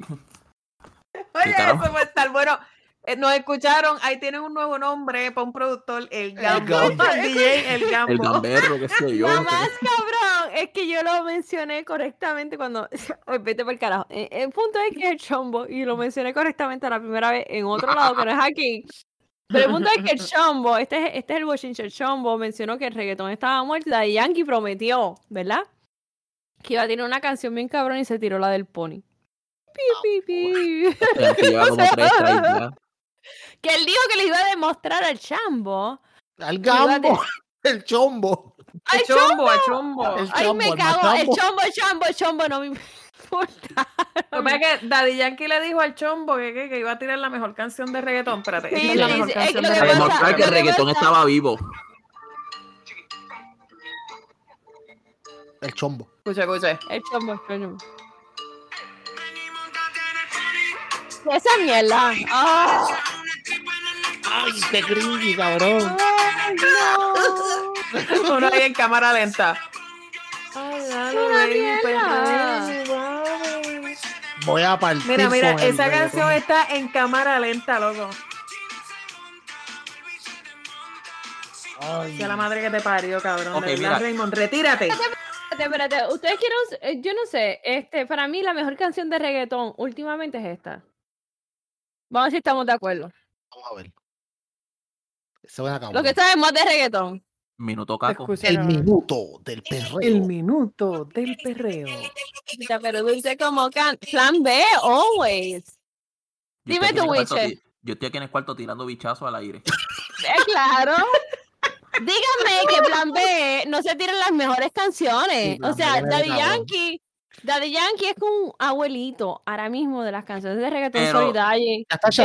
Oye, eso a estar bueno. Eh, nos escucharon, ahí tienen un nuevo nombre para un productor, el Gambo. Gambo. El DJ, el Gambo. El gamberro, qué sé yo. Nada que- más, cabrón. Es que yo lo mencioné correctamente cuando. Oye, vete por el carajo. Eh, El punto es que es el chombo, y lo mencioné correctamente la primera vez en otro lado que no es aquí. Pero el punto es que el chombo, este es, este es el bochinche, el chombo mencionó que el reggaetón estaba muerto y Yankee prometió, ¿verdad? Que iba a tener una canción bien cabrón y se tiró la del pony. Pi, pi, pi. Tres strikes ya. Que él dijo que le iba a demostrar al chambo. El iba a gambo, el chombo. ¡Ay, El chombo, el chombo. El Ay, chombo, me el cago. El chombo, el chombo, chombo, no me. Que es Daddy Yankee le dijo al chombo que, que, que iba a tirar la mejor canción de reggaetón. Espérate, Sí, es la mejor sí, es canción que de reggaetón. demostrar que el reggaetón pasa- estaba vivo. El chombo. Escucha, escucha. El chombo, el chombo. Esa mierda. Ah, Ay, qué cringy, cabrón. ay, no. Uno ahí en cámara lenta. Una mierda. Voy a partir. Mira, mira, con el esa reggaetón. canción está en cámara lenta, loco. Ay, Que la madre que te parió, cabrón. Ok, de verdad. Raymond, retírate. Espérate, espérate. Ustedes quieren, eh, yo no sé, este, para mí la mejor canción de reggaetón últimamente es esta. Vamos a ver si estamos de acuerdo. Vamos a ver. Se van a acabar. Lo que sabemos de reggaetón. Minuto caco. El minuto del perreo. El minuto del perreo. Ya, Pero dulce como can. Plan B, always. Yo Dime cuarto Wiche. Yo estoy aquí en el cuarto tirando bichazos al aire. Eh, claro. Díganme que Plan B no se tiran las mejores canciones. O sea, Daddy. Yankee. Daddy Yankee es como un abuelito ahora mismo de las canciones de reggaetón Pero-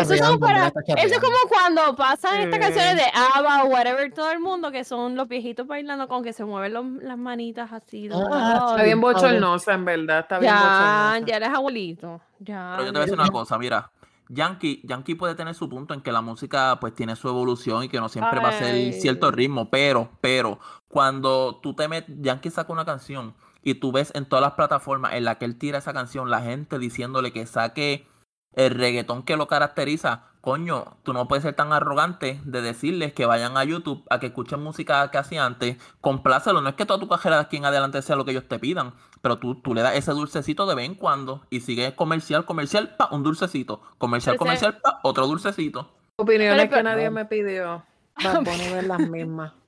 Eso es, como charreando, para- eso es como cuando pasan estas canciones de ABBA o whatever, todo el mundo, que son los viejitos bailando con que se mueven los- las manitas así. Ah, Está bien bochornosa, en verdad. Está bien ya, bochornosa. ya eres abuelito. Ya. Pero yo te voy a decir una cosa, mira. Yankee, Yankee puede tener su punto en que la música pues tiene su evolución y que no siempre va a ser cierto ritmo, pero, pero, cuando tú te metes, Yankee saca una canción y tú ves en todas las plataformas en la que él tira esa canción, la gente diciéndole que saque el reggaetón que lo caracteriza, coño, tú no puedes ser tan arrogante de decirles que vayan a YouTube a que escuchen música que hacía antes, complácelo, no es que toda tu carrera de aquí en adelante sea lo que ellos te pidan, pero tú, tú le das ese dulcecito de vez en cuando y sigues comercial, comercial, pa, un dulcecito, comercial, comercial, pa, otro dulcecito. Opiniones Pero- que nadie me pidió. Bunny ver las mismas.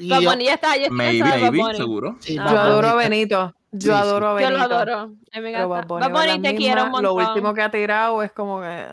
Y Bad yo- Bunny ya está, ya está Maybe, de Bad maybe, Bunny. seguro. sí, Ah. Yo adoro a Benito. Yo Sí, adoro a Yo Benito. lo adoro. Pero. Bad Bunny, Bad Bunny, te quiero un mismas. Lo montón. último que ha tirado es como que.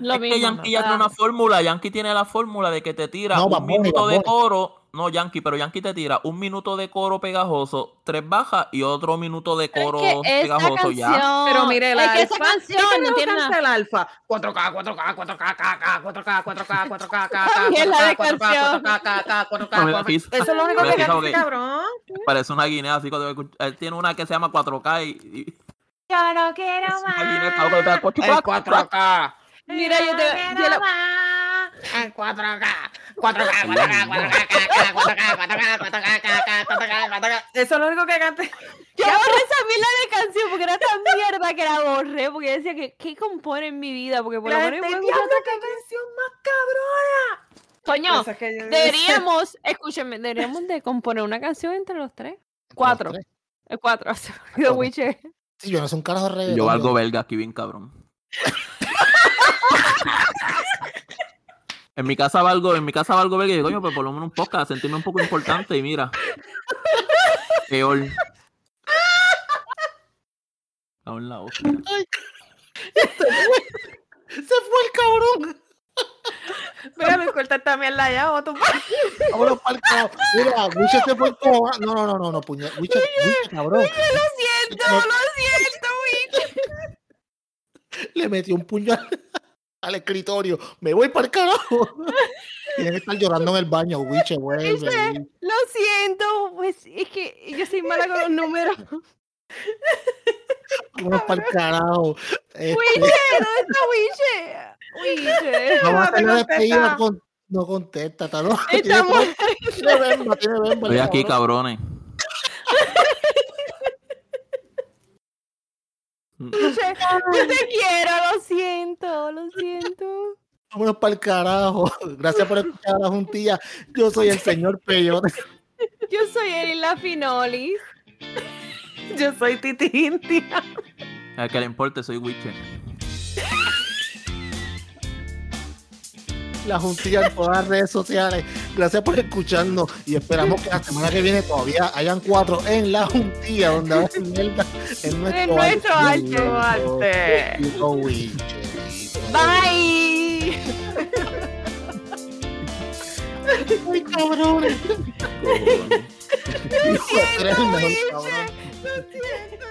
Lo es que mismo. Yankee ya tiene una fórmula, Yankee tiene la fórmula de que te tira No, un Bunny, minuto Bad de coro, no Yankee, pero Yankee te tira un minuto de coro pegajoso, tres bajas y otro minuto de Pero coro es que esa pegajoso canción, ya. Pero mire, el es que alfa. esa canción no tiene nada. el alfa. 4K, 4K, 4K, 4K, 4K, 4K, 4K, 4K, También la de 4K, canción. 4K, 4K, No me da 4K. risa. Eso es lo único que canta cabrón. Parece una guinea, así que debe escuch- él tiene una que se llama 4K y, Yo no quiero más. guinea, está con el pedazo, El 4K. Mira, yo te yo El 4K. 4K, 4K, 4K, 4K, 4K, 4K, 4K, 4K. Eso es lo único que canta. Yo borré esa mierda de canción porque era tan mierda que la borré porque decía que ¿qué compone en mi vida? Porque por lo La menos yo qué canción más cabrona. Coño, yo- deberíamos, escúcheme, deberíamos de componer una canción entre los tres. Cuatro. El cuatro. The. Witcher. Sí, yo no soy un carajo yo valgo belga aquí bien cabrón. En mi casa valgo, en mi casa valgo belga y digo, coño, pues por lo menos un podcast, sentirme un poco importante y mira. Peor. Cago en la hostia. Se fue el cabrón. Mira, me corta esta mierda ya, o tú. Vámonos pa'l carajo. Mira, Wiche se fue como. No, no, no, no, no, puñet. Wiche, Wiche, cabrón. Lo siento, No. lo siento, Witcher. Le metió un puño al, escritorio. Me voy para el carajo. Tiene que estar llorando en el baño. Wiche, vuelve. Ese- Lo siento, pues es que yo soy mala con los números. Vámonos para el carajo. Este, Witcher, ¿dónde está vamos a hacer la No despedida. contesta. Con, no contesta. Estamos. Tiene tiene. Estoy aquí, cabrones. Witcher, Yo te quiero, lo siento, lo siento. Vámonos para el carajo. Gracias por escuchar a la juntilla. Yo soy el señor Peyote. Yo soy Erin La Finolis. Yo soy Titi India. Al que le importe, soy Witcher. La juntilla en todas las redes sociales. Gracias por escucharnos y esperamos que la semana que viene todavía hayan cuatro en la juntilla donde va a ser mierda en nuestro, En nuestro arte. Bye. Ay, cabrones. Mejor cabrón. Lo siento.